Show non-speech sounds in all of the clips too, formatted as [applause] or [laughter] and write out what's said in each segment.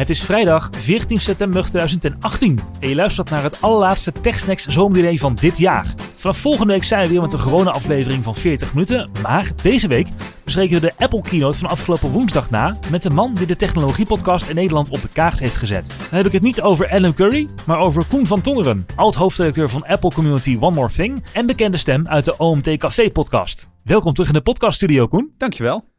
Het is vrijdag 14 september 2018 en je luistert naar het allerlaatste TechSnacks zomerdiner van dit jaar. Vanaf volgende week zijn we weer met een gewone aflevering van 40 minuten, maar deze week bespreken we de Apple Keynote van afgelopen woensdag na met de man die de technologiepodcast in Nederland op de kaart heeft gezet. Dan heb ik het niet over Alan Curry, maar over Koen van Tongeren, oud-hoofdredacteur van Apple Community One More Thing en bekende stem uit de OMT Café podcast. Welkom terug in de podcaststudio, Koen. Dankjewel.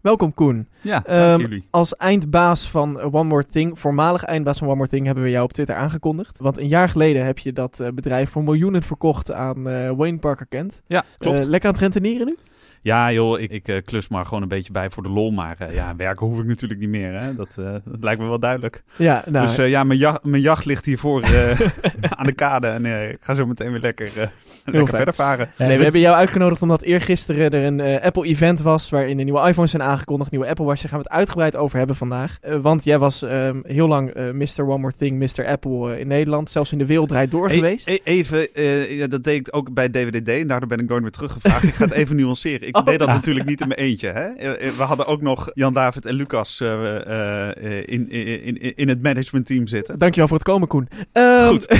Welkom Koen. Ja, Ehm, jullie. Als eindbaas van One More Thing, voormalig eindbaas van One More Thing, hebben we jou op Twitter aangekondigd. Want een jaar geleden heb je dat eh, bedrijf voor miljoenen verkocht aan eh, Wayne Parker Kent. Ja, klopt. Eh, lekker aan het rentenieren nu? Ja, joh, ik, ik eh, klus maar gewoon een beetje bij voor de lol. Maar eh, ja, werken hoef ik natuurlijk niet meer. Hè? Dat, eh, dat lijkt me wel duidelijk. Ja, nou, Dus eh, ja, mijn, jacht, mijn jacht ligt hiervoor eh, [laughs] aan de kade. En eh, ik ga zo meteen weer lekker, eh, lekker verder varen. nee, we hebben jou uitgenodigd omdat eergisteren er een Apple-event was waarin de nieuwe iPhones zijn aangekondigd, nieuwe Apple Watch. Daar gaan we het uitgebreid over hebben vandaag. Eh, want jij was ehm, heel lang eh, Mr. One More Thing, Mr. Apple in Nederland. Zelfs in de wereld draait door E- geweest. e- even, eh, ja, dat deed ik ook bij DWDD. En daardoor ben ik nooit meer teruggevraagd. ik ga het even [laughs] nuanceren. Ik Oh. deed dat natuurlijk niet in mijn eentje. Hè? Eh, eh, We hadden ook nog Jan David en Lucas eh, in, in, in, in het managementteam zitten. Dankjewel voor het komen, Koen. Ehm, Goed. [laughs]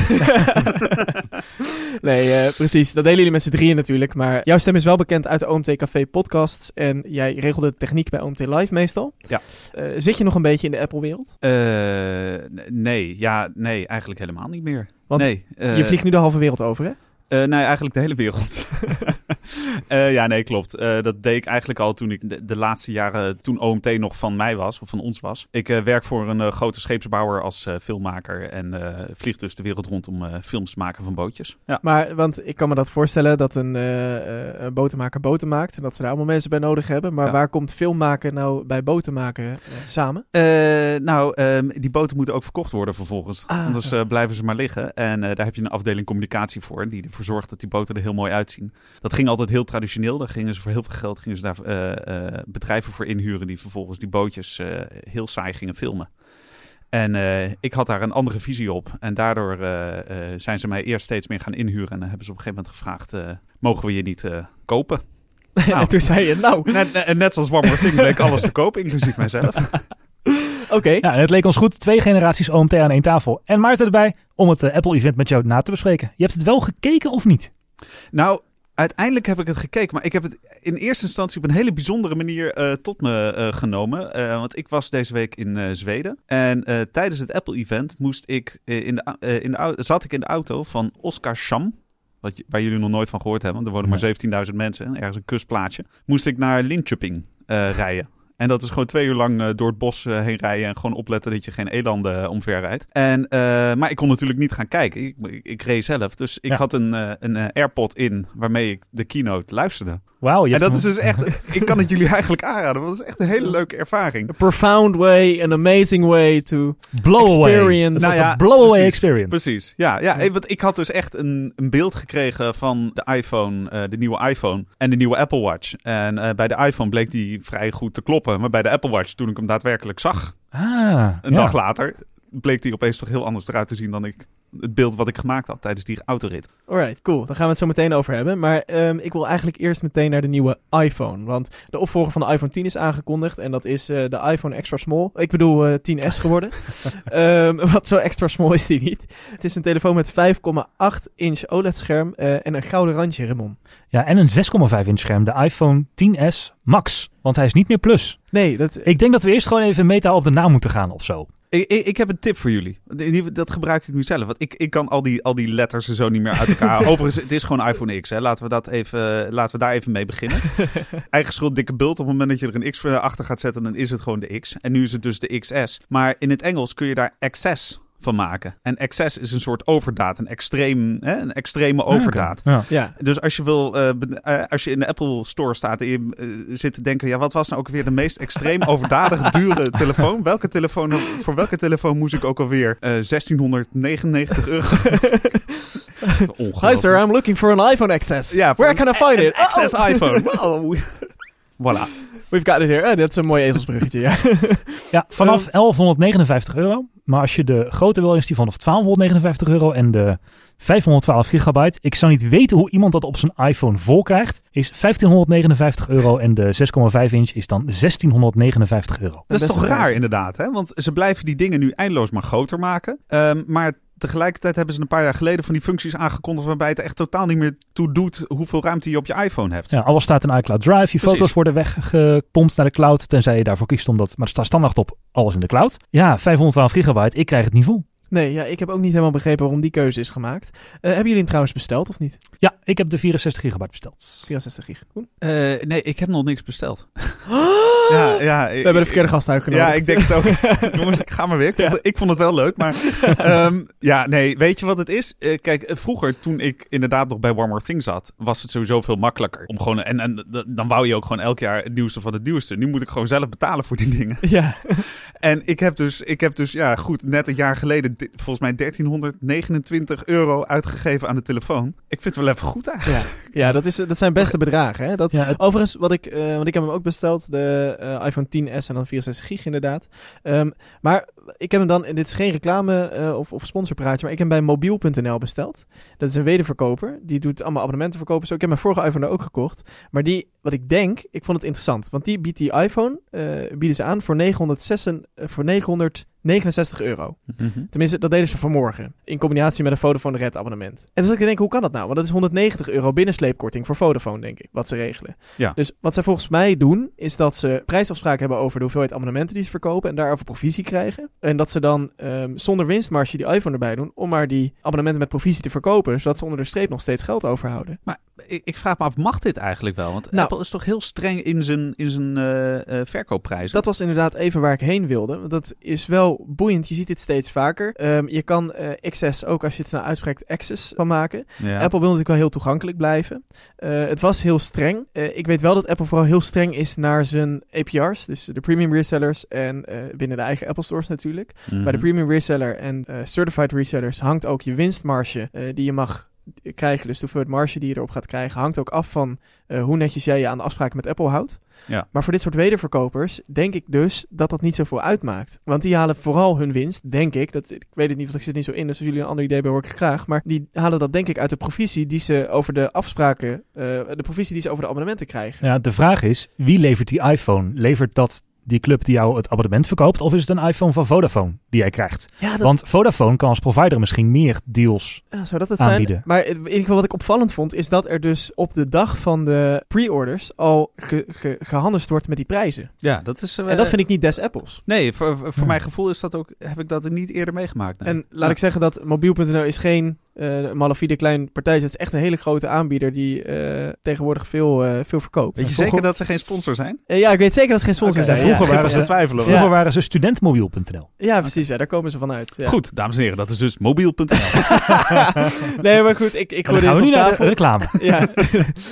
nee, precies. Dat delen jullie met z'n drieën natuurlijk. Maar jouw stem is wel bekend uit de OMT Café podcasts. En jij regelde de techniek bij OMT Live meestal. Ja. Zit je nog een beetje in de Apple-wereld? Nee, ja, nee, eigenlijk helemaal niet meer. Want nee, je vliegt nu de halve wereld over, hè? nee, eigenlijk de hele wereld. [laughs] [laughs] Eh, ja, nee, klopt. Eh, dat deed ik eigenlijk al toen ik de, de laatste jaren, toen OMT nog van mij was, of van ons was. Ik eh, werk voor een grote scheepsbouwer als filmmaker en vlieg dus de wereld rond om films te maken van bootjes. Ja. Maar, want ik kan me dat voorstellen dat een, een botenmaker boten maakt. En dat ze daar allemaal mensen bij nodig hebben. Maar Ja. waar komt filmmaken nou bij boten maken eh, samen? Nou, ehm, die boten moeten ook verkocht worden vervolgens. Ah, Anders blijven ze maar liggen. En daar heb je een afdeling communicatie voor. Die ervoor zorgt dat die boten er heel mooi uitzien. Dat ging altijd heel traditioneel. Daar gingen ze voor heel veel geld gingen ze daar eh, eh, bedrijven voor inhuren. Die vervolgens die bootjes eh, heel saai gingen filmen. En eh, ik had daar een andere visie op. En daardoor eh, eh, zijn ze mij eerst steeds meer gaan inhuren. En dan hebben ze op een gegeven moment gevraagd: eh, mogen we je niet eh, kopen? [laughs] Nou. en toen zei je, nou, Net, net, net zoals One More Thing bleek alles te kopen, inclusief mijzelf. [laughs] oké. Ja, en het leek ons goed. Twee generaties OMT aan één tafel. En Maarten erbij om het Apple-event met jou na te bespreken. Je hebt het wel gekeken of niet? Nou, uiteindelijk heb ik het gekeken, maar ik heb het in eerste instantie op een hele bijzondere manier eh, tot me eh, genomen. Eh, want ik was deze week in Zweden en tijdens het Apple-event moest ik in de, in de, zat ik in de auto van Oscar Scham. Wat, je- waar jullie nog nooit van gehoord hebben, want er wonen maar 17.000 mensen, ergens een kustplaatsje. Moest ik naar Linköping rijden. En dat is gewoon twee uur lang eh, door het bos eh, heen rijden en gewoon opletten dat je geen elanden uh, omver rijdt. En, eh, maar ik kon natuurlijk niet gaan kijken. Ik, ik, ik reed zelf. Dus ik Ja. had een, eh, een eh, AirPod in waarmee ik de keynote luisterde. Wauw, je En dat is dus echt, [laughs] ik kan het jullie eigenlijk aanraden, want dat is echt een hele leuke ervaring. A profound way, an amazing way to blow away. experience. Nou Nou ja, ja, blow away precies. experience. Precies, ja. ja want ik had dus echt een, een beeld gekregen van de iPhone, eh, de nieuwe iPhone en de nieuwe Apple Watch. En eh, bij de iPhone bleek die vrij goed te kloppen. Maar bij de Apple Watch, toen ik hem daadwerkelijk zag, Ah, een ja. dag later, bleek die opeens toch heel anders eruit te zien dan ik, het beeld wat ik gemaakt had tijdens die autorit. Alright, cool. Daar gaan we het zo meteen over hebben. Maar ehm, ik wil eigenlijk eerst meteen naar de nieuwe iPhone. Want de opvolger van de iPhone 10 is aangekondigd. En dat is eh, de iPhone Extra Small. Ik bedoel eh 10S [laughs] geworden. Ehm, wat zo extra small is die niet. Het is een telefoon met 5,8 inch OLED-scherm eh, en een gouden randje, Ramon. Ja, en een 6,5 inch scherm, de iPhone 10s Max. Want hij is niet meer plus. Nee, dat... Ik denk dat we eerst gewoon even meta op de naam moeten gaan of zo. Ik, ik, ik heb een tip voor jullie. Die- Dat gebruik ik nu zelf. Want ik, ik kan al die, al die letters en zo niet meer uit elkaar. [laughs] Overigens, het is gewoon iPhone X. Hè. Laten, we dat even, laten we daar even mee beginnen. [laughs] Eigen schuld, dikke bult. Op het moment dat je er een X achter gaat zetten, dan is het gewoon de X. En nu is het dus de XS. Maar in het Engels kun je daar XS van maken. En XS is een soort overdaad. Een, extreem, hè, een extreme overdaad. Ja. Ja, Dus als je wil, eh, eh, als je in de Apple Store staat en je eh, zit te denken, ja, wat was nou ook weer de meest extreem [laughs] overdadig dure telefoon? Welke telefoon, voor welke telefoon moest ik ook alweer eh 1699 euro? [laughs] Hi sir, I'm looking for an iPhone XS. Ja, Where can I find it? Access Oh. iPhone. [laughs] Wow. Voilà. We've got it here. Eh, dat is een mooi ezelsbruggetje, ja. [laughs] Ja, vanaf 1159 euro. Maar als je de grote wil, is die vanaf 1259 euro. En de 512 gigabyte. Ik zou niet weten hoe iemand dat op zijn iPhone vol krijgt. Is 1559 euro. En de 6,5 inch is dan 1659 euro. Dat is toch raar inderdaad, hè? Want ze blijven die dingen nu eindeloos maar groter maken. Ehm, maar tegelijkertijd hebben ze een paar jaar geleden van die functies aangekondigd waarbij het echt totaal niet meer toe doet hoeveel ruimte je op je iPhone hebt. Ja, alles staat in iCloud Drive. Je Precies. foto's worden weggepompt naar de cloud. Tenzij je daarvoor kiest omdat. Maar het staat standaard op alles in de cloud. Ja, 512 gigabyte. Ik krijg het niet vol. Nee, ja, ik heb ook niet helemaal begrepen waarom die keuze is gemaakt. Eh, hebben jullie hem trouwens besteld of niet? Ja, ik heb de 64 gigabyte besteld. 64 gig. Koen? Eh, nee, ik heb nog niks besteld. [gasps] ja, ja, We hebben de verkeerde gast uitgenodigd. Ja, ik denk het ook. [laughs] Jongens, ik ga maar weer. Ik vond, ik vond het wel leuk. Maar [laughs] ehm, ja, nee, weet je wat het is? Eh, kijk, vroeger toen ik inderdaad nog bij One More Thing zat, was het sowieso veel makkelijker. Om gewoon, en, en dan wou je ook gewoon elk jaar het nieuwste van het nieuwste. Nu moet ik gewoon zelf betalen voor die dingen. Ja, [laughs] En ik heb dus, ik heb dus ja goed, net een jaar geleden volgens mij 1329 euro uitgegeven aan de telefoon. Ik vind het wel even goed eigenlijk. ja. ja dat, is, dat zijn beste bedragen. Hè? Dat, Ja, het- Overigens, wat ik, eh, want ik heb hem ook besteld, de eh, iPhone 10s en dan 64 gig inderdaad. Ehm, maar ik heb hem dan, en dit is geen reclame eh, of, of sponsorpraatje, maar ik heb hem bij mobiel.nl besteld. Dat is een wederverkoper, die doet allemaal abonnementen verkopen. Zo, ik heb mijn vorige iPhone daar ook gekocht. Maar die, wat ik denk, ik vond het interessant. Want die biedt die iPhone, eh, bieden ze aan voor, 906, eh, voor 969 euro. Tenminste, dat deden ze vanmorgen. In combinatie met een Vodafone Red abonnement. En toen zat ik te denken, hoe kan dat nou? Want dat is 190 euro binnensleepkorting voor Vodafone, denk ik. Wat ze regelen. Ja. Dus wat zij volgens mij doen, is dat ze prijsafspraken hebben over de hoeveelheid abonnementen die ze verkopen. En daarover provisie krijgen. En dat ze dan ehm, zonder winstmarge die iPhone erbij doen. Om maar die abonnementen met provisie te verkopen. Zodat ze onder de streep nog steeds geld overhouden. Maar ik, ik vraag me af, mag dit eigenlijk wel? Want Nou. Apple is toch heel streng in zijn, in zijn eh, eh, verkoopprijzen? Dat was inderdaad even waar ik heen wilde. Want dat is wel boeiend. Je ziet dit steeds vaker. Ehm, je kan eh XS ook, als je het snel uitspreekt, Access van maken. ja. Apple wil natuurlijk wel heel toegankelijk blijven. Het was heel streng. Ik weet wel dat Apple vooral heel streng is naar zijn APR's. Dus de premium resellers en binnen de eigen Apple stores natuurlijk. Mhm. Bij de premium reseller en certified resellers hangt ook je winstmarge die je mag krijgen. Dus de hoeveelheid marge die je erop gaat krijgen hangt ook af van eh, hoe netjes jij je aan de afspraken met Apple houdt. Ja. Maar voor dit soort wederverkopers denk ik dus dat dat niet zoveel uitmaakt. Want die halen vooral hun winst, denk ik. Dat, ik weet het niet, want ik zit niet zo in. Dus als jullie een ander idee hebben, hoor ik graag. Maar die halen dat denk ik uit de provisie die ze over de afspraken, eh, de provisie die ze over de abonnementen krijgen. Ja, de vraag is, wie levert die iPhone? Levert dat die club die jou het abonnement verkoopt? Of is het een iPhone van Vodafone die jij krijgt? Ja, dat, Want Vodafone kan als provider misschien meer deals. ja, zou dat het aanbieden. zijn? Maar in ieder geval wat ik opvallend vond, is dat er dus op de dag van de pre-orders al ge, ge, gehandeld wordt met die prijzen. ja, dat is... eh, En dat vind ik niet des Apples. Nee, voor, voor Ja. mijn gevoel is dat ook, heb ik dat er niet eerder meegemaakt. nee. En laat Ja. ik zeggen dat mobiel.nl is geen eh malafide klein partijtje. Het is echt een hele grote aanbieder die eh, tegenwoordig veel, eh, veel verkoopt. Weet je zeker dat ze geen sponsor zijn? Eh, ja, ik weet zeker dat ze geen sponsor zijn. vroeger ja, waren ze- twijfelen. Vroeger waren ze studentmobiel.nl. Ja, precies. Ja, daar komen ze vanuit. Ja. Goed, dames en heren, dat is dus mobiel.nl. [laughs] nee, maar goed, ik, ik gooi gaan we dit nu op naar de tafel. reclame. [laughs] ja,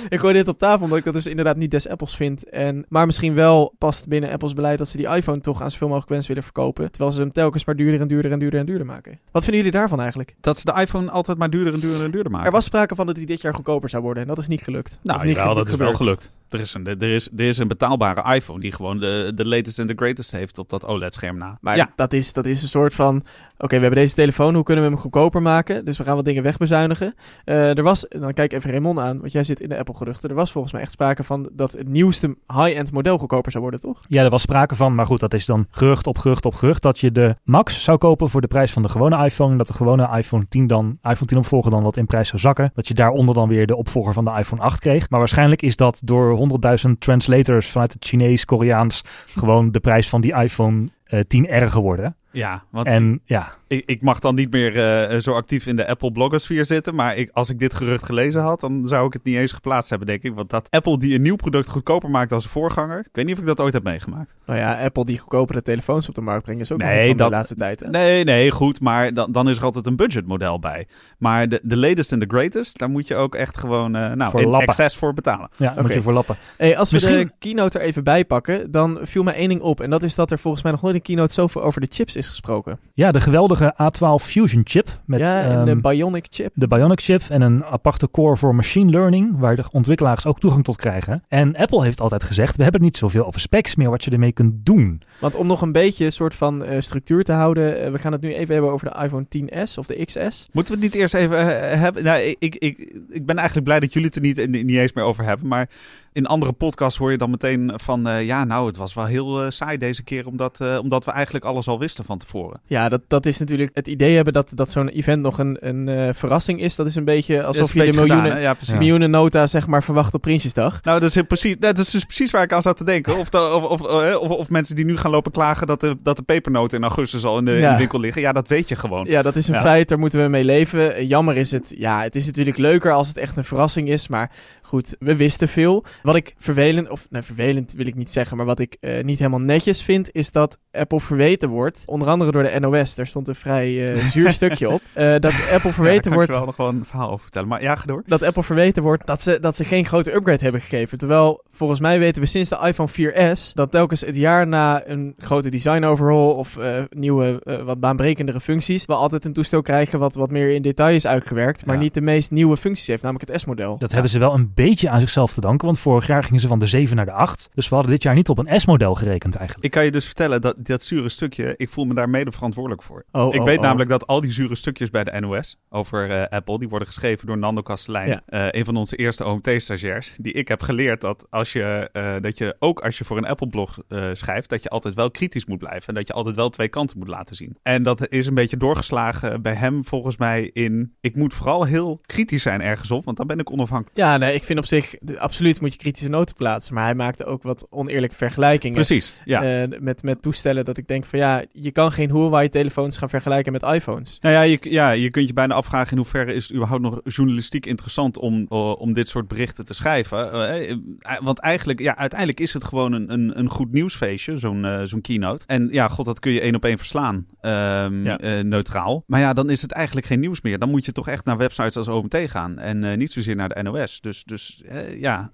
ik gooi dit op tafel omdat ik dat dus inderdaad niet des Apples vind. En, maar misschien wel past binnen Apples beleid dat ze die iPhone toch aan zoveel mogelijk mensen willen verkopen. Terwijl ze hem telkens maar duurder en duurder en duurder en duurder maken. Wat vinden jullie daarvan eigenlijk? dat ze de iPhone altijd maar duurder en duurder en duurder maken. Er was sprake van dat hij dit jaar goedkoper zou worden en dat is niet gelukt. Nou, niet jawel, dat is wel gelukt. Er is, een, er, is, er is een betaalbare iPhone die gewoon de, de latest en de greatest heeft op dat OLED-scherm na. Maar ja, dat, is, dat is een soort van... Oké, we hebben deze telefoon, hoe kunnen we hem goedkoper maken? Dus we gaan wat dingen wegbezuinigen. Eh, er was, dan kijk even Raymond aan, want jij zit in de Apple-geruchten. Er was volgens mij echt sprake van dat het nieuwste high-end model goedkoper zou worden, toch? Ja, er was sprake van, maar goed, dat is dan gerucht op gerucht op gerucht. Dat je de Max zou kopen voor de prijs van de gewone iPhone. Dat de gewone iPhone 10 dan, iPhone 10 opvolger dan wat in prijs zou zakken. Dat je daaronder dan weer de opvolger van de iPhone 8 kreeg. Maar waarschijnlijk is dat door 100.000 translators vanuit het Chinees, Koreaans gewoon de prijs van die iPhone eh, 10R geworden. Ja want En ja, ik, ik mag dan niet meer eh, zo actief in de Apple blogosphere zitten. Maar ik, als ik dit gerucht gelezen had, dan zou ik het niet eens geplaatst hebben, denk ik. Want dat Apple die een nieuw product goedkoper maakt dan zijn voorganger. Ik weet niet of ik dat ooit heb meegemaakt. Nou ja, Apple die goedkopere telefoons op de markt brengt is ook Nee, van dat- de laatste tijd. Hè? Nee, nee, goed. Maar dan, dan is er altijd een budgetmodel bij. Maar de, de latest en de greatest, daar moet je ook echt gewoon eh nou, Voor in lappen. excess voor betalen. ja moet je voorlappen. Hey, als we de keynote er even bij pakken, dan viel mij één ding op. En dat is dat er volgens mij nog nooit een keynote zoveel over de chips is gesproken. Ja, de geweldige A12 Fusion chip met ja, en de ehm, Bionic chip. de Bionic chip en een aparte core voor machine learning, waar de ontwikkelaars ook toegang tot krijgen. En Apple heeft altijd gezegd, we hebben niet zoveel over specs meer wat je ermee kunt doen. Want om nog een beetje een soort van eh, structuur te houden, eh, we gaan het nu even hebben over de iPhone 10s of de XS. Moeten we het niet eerst even eh, hebben? Nou, ik, ik, ik, ik ben eigenlijk blij dat jullie het er niet, niet eens meer over hebben. Maar in andere podcasts hoor je dan meteen van... eh, ja, nou, het was wel heel eh, saai deze keer... Omdat, eh, omdat we eigenlijk alles al wisten van tevoren. Ja, dat, dat is natuurlijk het idee hebben dat, dat zo'n event nog een, een verrassing is. Dat is een beetje alsof is je een de miljoenen, gedaan? Ja, miljoenen nota zeg maar verwacht op Prinsjesdag. Nou, dat is, precies, dat is dus precies waar ik aan zat te denken. Of, de- of, of, of, of mensen die nu gaan lopen klagen dat de, dat de pepernoten in augustus al in de, in Ja. de winkel liggen. Ja, dat weet je gewoon. Ja, dat is een Ja. feit, daar moeten we mee leven. Jammer is het, ja, het is natuurlijk leuker als het echt een verrassing is. Maar goed, we wisten veel. Wat ik vervelend, of nee, vervelend wil ik niet zeggen, maar wat ik eh, niet helemaal netjes vind, is dat Apple verweten wordt. Onder andere door de NOS, daar stond een vrij eh, zuur [laughs] stukje op. eh, dat Apple Ja, daar verweten kan wordt ik wel nog wel een verhaal over vertellen. Maar ja, ga door. dat Apple verweten wordt dat ze, dat ze geen grote upgrade hebben gegeven. Terwijl, volgens mij weten we sinds de iPhone 4S dat telkens het jaar na een grote design overhaul of eh, nieuwe, wat baanbrekendere functies, we altijd een toestel krijgen wat wat meer in detail is uitgewerkt, maar Ja. niet de meest nieuwe functies heeft, namelijk het S-model. Dat hebben ze wel een beetje aan zichzelf te danken, want vorig jaar gingen ze van de 7 naar de 8. Dus we hadden dit jaar niet op een S-model gerekend eigenlijk. Ik kan je dus vertellen dat dat zure stukje, ik voel me daar mede verantwoordelijk voor. Oh, ik oh, weet oh. namelijk dat al die zure stukjes bij de NOS over eh, Apple, die worden geschreven door Nando Kastelein. Ja. eh, een van onze eerste OMT-stagiairs. Die ik heb geleerd dat, als je, eh, dat je ook als je voor een Apple-blog eh, schrijft, dat je altijd wel kritisch moet blijven. En dat je altijd wel twee kanten moet laten zien. En dat is een beetje doorgeslagen bij hem volgens mij in, ik moet vooral heel kritisch zijn ergens op, want dan ben ik onafhankelijk. Ja, nee, ik vind op zich, de- absoluut moet je kritische noten plaatsen, maar hij maakte ook wat oneerlijke vergelijkingen. Precies, ja. met, met toestellen dat ik denk van ja, je kan geen Huawei-telefoons gaan vergelijken met iPhones. Nou ja je, ja, je kunt je bijna afvragen in hoeverre is het überhaupt nog journalistiek interessant om, eh, om dit soort berichten te schrijven. Eh, eh, want eigenlijk, ja, uiteindelijk is het gewoon een, een, een goed nieuwsfeestje, zo'n zo'n keynote. En ja, god, dat kun je één op één verslaan, ehm, Ja. eh, neutraal. Maar ja, dan is het eigenlijk geen nieuws meer. Dan moet je toch echt naar websites als OMT gaan en niet zozeer naar de NOS. Dus, dus ja,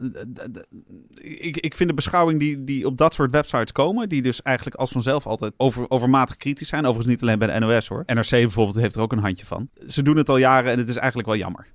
ik, ik vind de beschouwing die, die op dat soort websites komen, die dus eigenlijk als vanzelf altijd over, overmatig kritisch zijn. Overigens niet alleen bij de NOS hoor. NRC bijvoorbeeld heeft er ook een handje van. Ze doen het al jaren en het is eigenlijk wel jammer.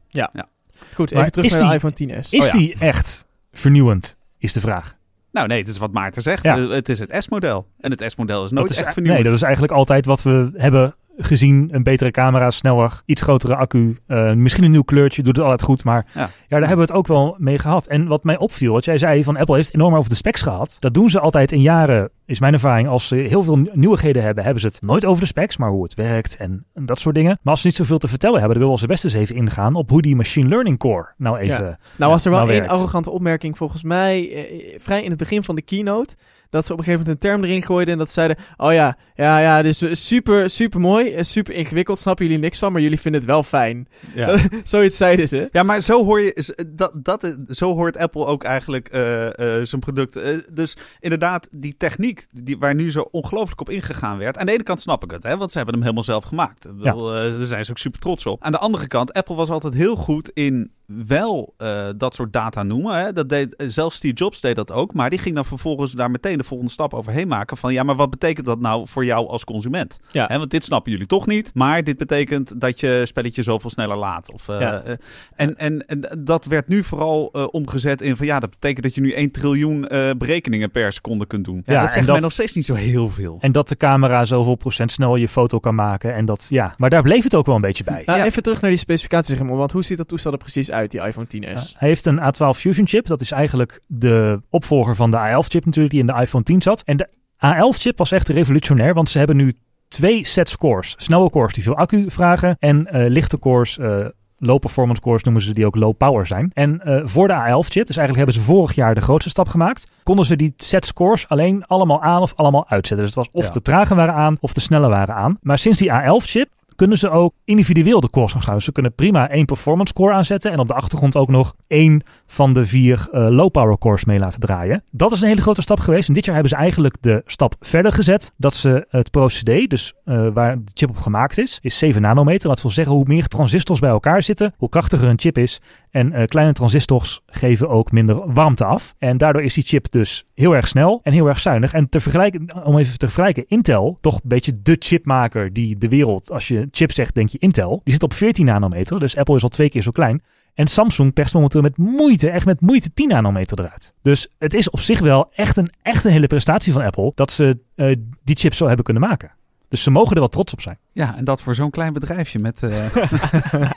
Goed, Maar even terug naar de die- iPhone 10s. Is Oh ja. die echt vernieuwend, is de vraag. Nou nee, het is wat Maarten zegt. Ja. Eh, het is het S-model. En het S-model is nooit dat is, echt vernieuwend. Nee, dat is eigenlijk altijd wat we hebben gezien. Een betere camera, sneller, iets grotere accu. eh, misschien een nieuw kleurtje, doet het altijd goed. Maar ja. Ja. daar hebben we het ook wel mee gehad. En wat mij opviel, wat jij zei, van Apple heeft enorm over de specs gehad. Dat doen ze altijd in jaren, is mijn ervaring. Als ze heel veel nieuwigheden hebben, hebben ze het nooit over de specs. Maar hoe het werkt en, en dat soort dingen. Maar als ze niet zoveel te vertellen hebben, dan willen ze best eens even ingaan op hoe die machine learning core nou even... Nou was er wel nou één werkt. arrogante opmerking volgens mij, eh, vrij in het begin van de keynote, dat ze op een gegeven moment een term erin gooiden en dat ze zeiden, oh ja, ja, ja, dit is super, super mooi en super ingewikkeld, snappen jullie niks van, maar jullie vinden het wel fijn. Ja. [laughs] Zoiets zeiden ze. Ja, maar zo hoor je, dat, dat, zo hoort Apple ook eigenlijk eh, eh, zijn product. Eh, dus inderdaad, die techniek die, waar nu zo ongelooflijk op ingegaan werd. Aan de ene kant snap ik het, hè, want ze hebben hem helemaal zelf gemaakt. Ik bedoel, eh, daar zijn ze ook super trots op. Aan de andere kant, Apple was altijd heel goed in wel eh, dat soort data noemen. Hè. Dat deed, zelfs Steve Jobs deed dat ook. Maar die ging dan vervolgens daar meteen de volgende stap overheen maken. Van ja, maar wat betekent dat nou voor jou als consument? Ja. Hè, want dit snappen jullie toch niet. Maar dit betekent dat je spelletje zoveel sneller laat. Of, eh, Ja. eh, en, en, en dat werd nu vooral eh, omgezet in van ja, dat betekent dat je nu 1 triljoen eh, berekeningen per seconde kunt doen. Ja, Ja, dat zegt dat- mij nog steeds niet zo heel veel. En dat de camera zoveel procent sneller je foto kan maken. En dat, ja. Maar daar bleef het ook wel een beetje bij. Nou, Ja. even terug naar die specificaties, zeg maar, want hoe ziet dat toestel er precies uit, die iPhone 10s? Ja, hij heeft een A12 Fusion chip. Dat is eigenlijk de opvolger van de A11 chip natuurlijk die in de iPhone 10 zat. En de A11 chip was echt revolutionair, want ze hebben nu twee sets cores. Snelle cores die veel accu vragen en eh, lichte cores... eh, Low performance cores noemen ze die ook low power zijn. En eh, voor de A11 chip, dus eigenlijk hebben ze vorig jaar de grootste stap gemaakt, konden ze die set cores alleen allemaal aan of allemaal uitzetten. Dus het was of Ja. de trage waren aan of de snelle waren aan. Maar sinds die A11 chip kunnen ze ook individueel de cores gaan. Ze kunnen prima één performance core aanzetten en op de achtergrond ook nog één van de vier uh, low power cores mee laten draaien. Dat is een hele grote stap geweest. En dit jaar hebben ze eigenlijk de stap verder gezet dat ze het procedé, dus uh, waar de chip op gemaakt is, is 7 nanometer. Dat wil zeggen hoe meer transistors bij elkaar zitten, hoe krachtiger een chip is. En uh, kleine transistors geven ook minder warmte af. En daardoor is die chip dus heel erg snel en heel erg zuinig. En te vergelijken, om even te vergelijken, Intel, toch een beetje de chipmaker die de wereld, als je chip zegt, denk je Intel, die zit op 14 nanometer. Dus Apple is al twee keer zo klein. En Samsung perst momenteel met moeite, echt met moeite 10 nanometer eruit. Dus het is op zich wel echt een, echt een hele prestatie van Apple dat ze uh, die chips zo hebben kunnen maken. Dus ze mogen er wel trots op zijn. Ja, en dat voor zo'n klein bedrijfje met... Uh... [laughs]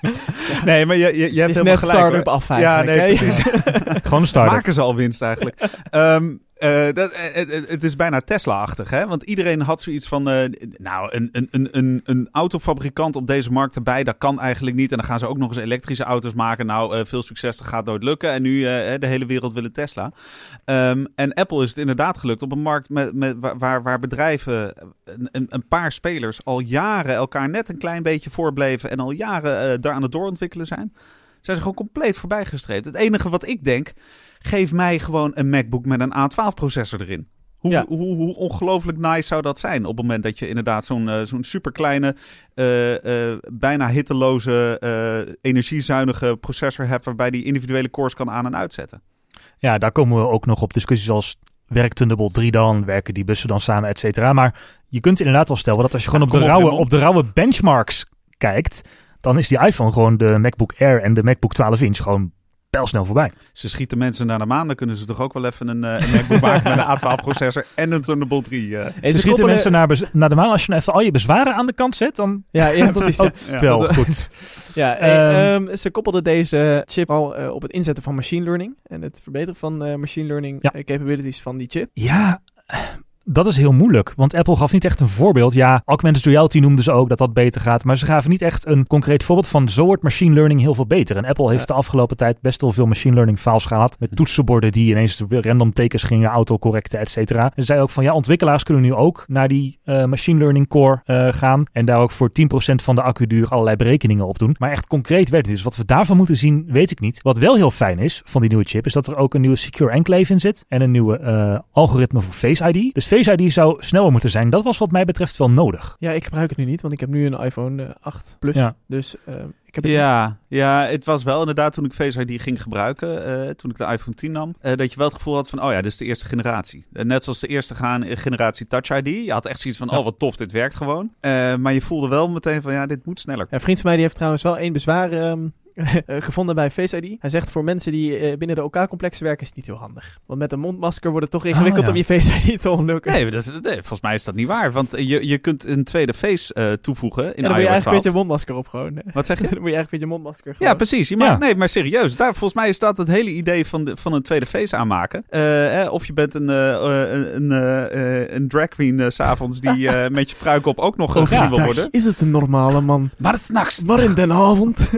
[laughs] nee, maar je, je, je hebt is helemaal net gelijk. start-up hoor. af Ja, nee, precies. [laughs] Gewoon een start-up. Maken ze al winst eigenlijk. Ehm, eh, dat, eh, het, het- is bijna Tesla-achtig, hè? Want iedereen had zoiets van... eh, nou, een, een, een, een, autofabrikant op deze markt erbij, dat kan eigenlijk niet. En dan gaan ze ook nog eens elektrische auto's maken. Nou, eh, veel succes, dat gaat nooit lukken. En nu, eh, de hele wereld wil een Tesla. Ehm, en Apple is het inderdaad gelukt op een markt met, met, waar- waar, bedrijven, een, een, paar spelers, al jaren elkaar net een klein beetje voorbleven. En al jaren eh, daar aan het doorontwikkelen zijn. Zijn ze gewoon compleet voorbij gestreefd. Het enige wat ik denk, geef mij gewoon een MacBook met een A12-processor erin. Hoe, Ja. hoe, hoe ongelooflijk nice zou dat zijn op het moment dat je inderdaad zo'n eh, zo'n superkleine, eh, eh, bijna hitteloze, energiezuinige processor hebt waarbij die individuele cores kan aan- en uitzetten. Ja, daar komen we ook nog op discussies als werkt Thunderbolt 3 dan, werken die bussen dan samen, et cetera. Maar je kunt inderdaad wel stellen dat als je gewoon op, de rauwe, op de rauwe benchmarks kijkt, dan is die iPhone gewoon de MacBook Air en de MacBook 12 inch gewoon pijlsnel voorbij. Ze schieten mensen naar de maan, dan kunnen ze toch ook wel even een, eh, een MacBook maken met een [laughs] A12-processor en een Thunderbolt 3. eh. Hey, Ze ze schieten mensen naar, naar de maan. Als je nou even al je bezwaren aan de kant zet, dan Ja, ja [laughs] precies. ja. Ja. wel [laughs] goed. Ja, Ehm, ehm, ze koppelden deze chip al eh, op het inzetten van machine learning. En het verbeteren van eh, machine learning Ja. eh, capabilities van die chip. Ja, dat is heel moeilijk. Want Apple gaf niet echt een voorbeeld. Ja, augmented reality noemden ze ook dat dat beter gaat. Maar ze gaven niet echt een concreet voorbeeld van zo wordt machine learning heel veel beter. En Apple heeft de afgelopen tijd best wel veel machine learning files gehad. Met toetsenborden die ineens random tekens gingen autocorrecten, et cetera. En ze zei ook van ja, ontwikkelaars kunnen nu ook naar die eh, machine learning core eh, gaan. En daar ook voor 10% van de accuduur allerlei berekeningen op doen. Maar echt concreet werd het. Dus wat we daarvan moeten zien, weet ik niet. Wat wel heel fijn is van die nieuwe chip, is dat er ook een nieuwe Secure Enclave in zit. En een nieuwe eh, algoritme voor Face ID. Dus Face ID zou sneller moeten zijn. Dat was wat mij betreft wel nodig. Ja, ik gebruik het nu niet, want ik heb nu een iPhone eh, 8 Plus. Ja. Dus eh, ik heb het Ja, ja, het was wel inderdaad toen ik Face ID ging gebruiken, eh, toen ik de iPhone 10 nam, eh, dat je wel het gevoel had van, oh ja, dit is de eerste generatie. Eh, net zoals de eerste gaan, eh, generatie Touch ID. Je had echt zoiets van, Ja. oh wat tof, dit werkt gewoon. Eh, maar je voelde wel meteen van, ja, dit moet sneller. Ja, een vriend van mij die heeft trouwens wel één bezwaar ehm, [laughs] gevonden bij Face ID. Hij zegt voor mensen die eh, binnen de OK-complexen werken is het niet heel handig. Want met een mondmasker wordt het toch ingewikkeld ja. om je Face ID te ontlukken. Nee, dat is, nee, volgens mij is dat niet waar. Want je, je kunt een tweede face eh, toevoegen in en [laughs] [laughs] dan moet je eigenlijk 12. met je mondmasker op gewoon. Wat zeg je? dan moet je eigenlijk met je mondmasker Ja, gewoon. precies. Je maakt, Ja. Nee, maar serieus. Daar, volgens mij is dat het hele idee van, de, van een tweede face aanmaken. Eh, eh, of je bent een, eh, eh, een, eh, eh, een drag queen eh, s'avonds die eh, met je pruik op ook nog gezien wil worden. is het een normale man. Maar s'nachts Maar in den avond,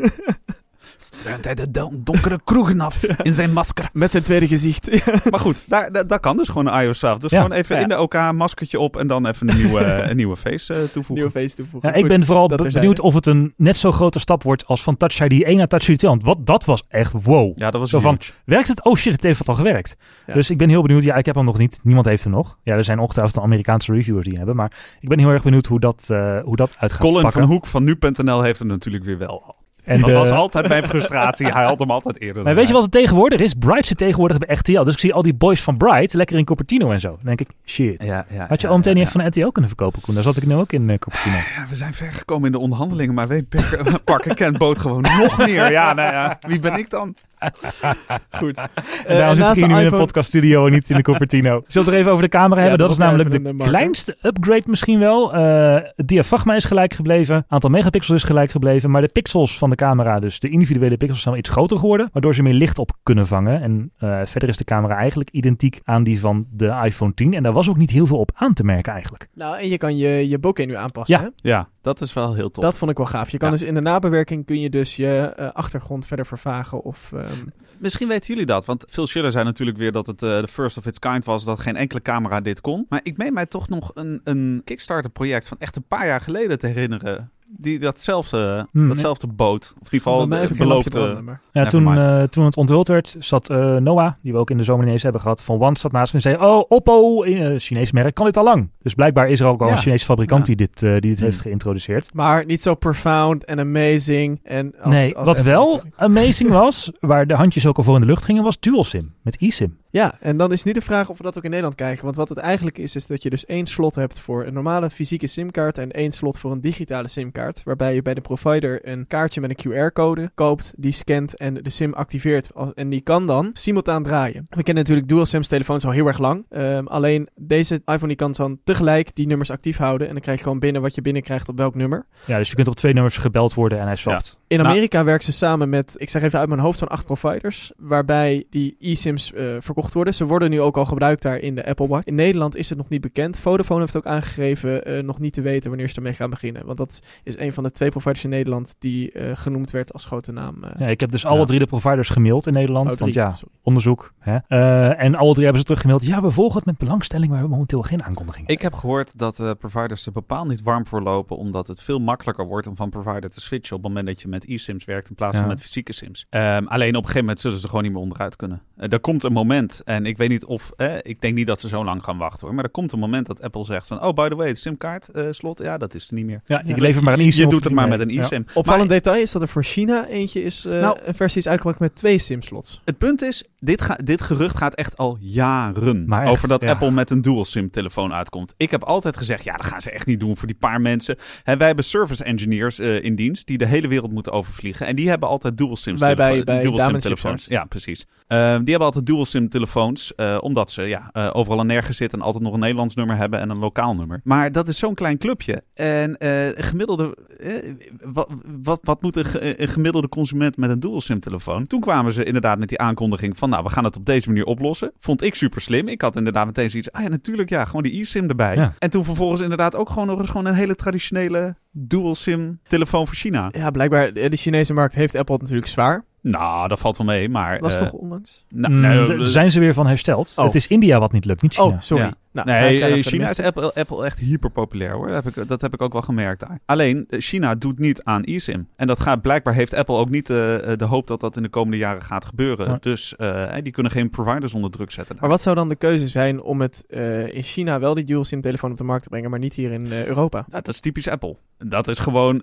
struint hij de don- donkere kroegen af [laughs] in zijn masker. met zijn tweede gezicht. [laughs] Maar goed, daar, daar- dat kan dus gewoon een iOS 12. Dus Ja. gewoon even Ja. in de OK maskertje op en dan even een nieuwe, [laughs] een nieuwe face eh, toevoegen. Nieuwe face toevoegen. Ja, ik Goed. ben vooral be- benieuwd of het een net zo grote stap wordt als van Touch ID 1 naar Touch ID 2. Want wat, dat was echt wow. Ja, dat was Zo van. Werkt het? Oh shit, het heeft al gewerkt. Ja. Dus ik ben heel benieuwd. Ja, ik heb hem nog niet. Niemand heeft hem nog. Ja, er zijn ongetwijfeld Amerikaanse reviewers die hem hebben. Maar ik ben heel erg benieuwd hoe dat, eh, hoe dat uit gaat Colin pakken. van Hoek van nu.nl heeft hem natuurlijk weer wel al. En dat de- was altijd mijn frustratie. Hij had hem altijd eerder. Maar weet je wat het tegenwoordig is? Bright zit tegenwoordig bij RTL. Dus ik zie al die boys van Bright lekker in Cupertino en zo. Dan denk ik, shit. Ja, ja, Had je ja, al meteen ja, niet even van RTL kunnen verkopen, Koen? Daar zat ik nu ook in uh, Cupertino. Ja, we zijn ver gekomen in de onderhandelingen, maar weet Parker, Parker Kent bood gewoon [laughs] nog meer. Ja, nou ja, wie ben ik dan? [laughs] Goed. En Eh, daarom zit ik hier de nu in een iPhone- podcaststudio en niet in de Cupertino. [laughs] Zullen we het er even over de camera hebben? dat Dat, is was namelijk de kleinste upgrade misschien wel. Eh, het diafragma is gelijk gebleven. Aantal megapixels is gelijk gebleven. Maar de pixels van de camera, dus de individuele pixels, zijn wel iets groter geworden. Waardoor ze meer licht op kunnen vangen. En eh, verder is de camera eigenlijk identiek aan die van de iPhone 10. En daar was ook niet heel veel op aan te merken eigenlijk. Nou, en je kan je, je bokeh nu aanpassen. Ja. hè? Ja, dat is wel heel tof. Dat vond ik wel gaaf. Je kan Ja. dus in de nabewerking kun je dus je achtergrond verder vervagen of... ehm, Misschien weten jullie dat, want Phil Schiller zei natuurlijk weer dat het eh, de first of its kind was, dat geen enkele camera dit kon. Maar ik meen mij toch nog een, een Kickstarter-project van echt een paar jaar geleden te herinneren. Die datzelfde, Hmm. datzelfde boot. Of in ieder geval eh, lampje beloofde. Ja, toen, eh, toen het onthuld werd, zat eh, Noah, die we ook in de zomer ineens hebben gehad, van One zat naast me en zei, oh, Oppo, uh, Chinees merk, kan dit al lang? Dus blijkbaar is er ook al Ja. een Chinese fabrikant Ja. die dit, eh, die dit Hmm. heeft geïntroduceerd. Maar niet zo profound en amazing. En als, nee, als wat Apple wel natuurlijk. amazing [laughs] was, waar de handjes ook al voor in de lucht gingen, was dual SIM met eSIM. Ja, en dan is nu de vraag of we dat ook in Nederland krijgen. Want wat het eigenlijk is, is dat je dus één slot hebt voor een normale fysieke simkaart en één slot voor een digitale simkaart. Waarbij je bij de provider een kaartje met een QR-code koopt, die scant en de sim activeert. En die kan dan simultaan draaien. We kennen natuurlijk dual sims telefoons al heel erg lang. Ehm, alleen deze iPhone die kan dan tegelijk die nummers actief houden. En dan krijg je gewoon binnen wat je binnenkrijgt op welk nummer. Ja, dus je kunt op twee nummers gebeld worden en hij swapt. In Nou- Amerika werken ze samen met, ik zeg even uit mijn hoofd, zo'n acht providers. Waarbij die eSIMs eh, verkocht worden. Ze worden nu ook al gebruikt daar in de Apple Watch. In Nederland is het nog niet bekend. Vodafone heeft ook aangegeven eh, nog niet te weten wanneer ze ermee gaan beginnen. Want dat is een van de twee providers in Nederland die eh, genoemd werd als grote naam. eh, Ja, ik heb dus alle Ja. drie de providers gemaild in Nederland. oh, want ja, sorry. onderzoek. Hè? Eh, en alle drie hebben ze teruggemaild. Ja, we volgen het met belangstelling, maar we hebben momenteel geen aankondiging. Ik heb gehoord dat eh, providers er bepaald niet warm voor lopen, omdat het veel makkelijker wordt om van provider te switchen op het moment dat je met e-sims werkt in plaats van met fysieke sims. Ehm, alleen op een gegeven moment zullen ze er gewoon niet meer onderuit kunnen. Er komt een moment, en ik weet niet of, eh, ik denk niet dat ze zo lang gaan wachten hoor, maar er komt een moment dat Apple zegt van, oh by the way, het simkaart eh, slot, ja dat is er niet meer. ja, ik Ja. lever maar een eSIM. Je doet het maar met een e-sim. Opvallend Maar detail is dat er voor China eentje is, eh, Nou- een versie is uitgebracht met twee SIM-slots. het punt is, dit, ga, dit gerucht gaat echt al jaren echt, over dat ja. Apple met een dual sim telefoon uitkomt. Ik heb altijd gezegd, ja dat gaan ze echt niet doen voor die paar mensen. Hè, wij hebben service engineers eh, in dienst die de hele wereld moeten overvliegen. En die hebben altijd dual sim Wij bij- telefo- bij dual sim telefoons. Ja, precies. Eh, die hebben altijd dual sim telefoons, eh, omdat ze ja, eh, overal en nergens zitten en altijd nog een Nederlands nummer hebben en een lokaal nummer. Maar dat is zo'n klein clubje. En eh, een gemiddelde, eh, wat, wat, wat moet een, ge- een gemiddelde consument met een dual sim telefoon? Toen kwamen ze inderdaad met die aankondiging van, nou, we gaan het op deze manier oplossen. Vond ik super slim. Ik had inderdaad meteen zoiets, ah ja, natuurlijk, ja, gewoon die e-sim erbij. Ja. En toen vervolgens inderdaad ook gewoon nog eens gewoon een hele traditionele dual sim telefoon voor China. Ja, blijkbaar, eh, de Chinese markt heeft Apple natuurlijk zwaar. Nou, dat valt wel mee, maar... Was eh, toch onlangs? nou, Mm, nee, daar eh, zijn ze weer van hersteld. Oh. Het is India wat niet lukt, niet China. Oh, sorry. Ja. Nou, Nee, eh, China is Apple, Apple echt hyper populair hoor. Dat heb, ik, dat heb ik ook wel gemerkt daar. Alleen, eh, China doet niet aan eSIM. En dat gaat, blijkbaar heeft Apple ook niet eh, eh, de hoop dat dat in de komende jaren gaat gebeuren. Ja. Dus die kunnen geen providers onder druk zetten. Maar wat zou dan de keuze zijn om het in China wel die dual SIM telefoon op de markt te brengen, maar niet hier in Europa? Nou, dat is typisch Apple. Dat is gewoon,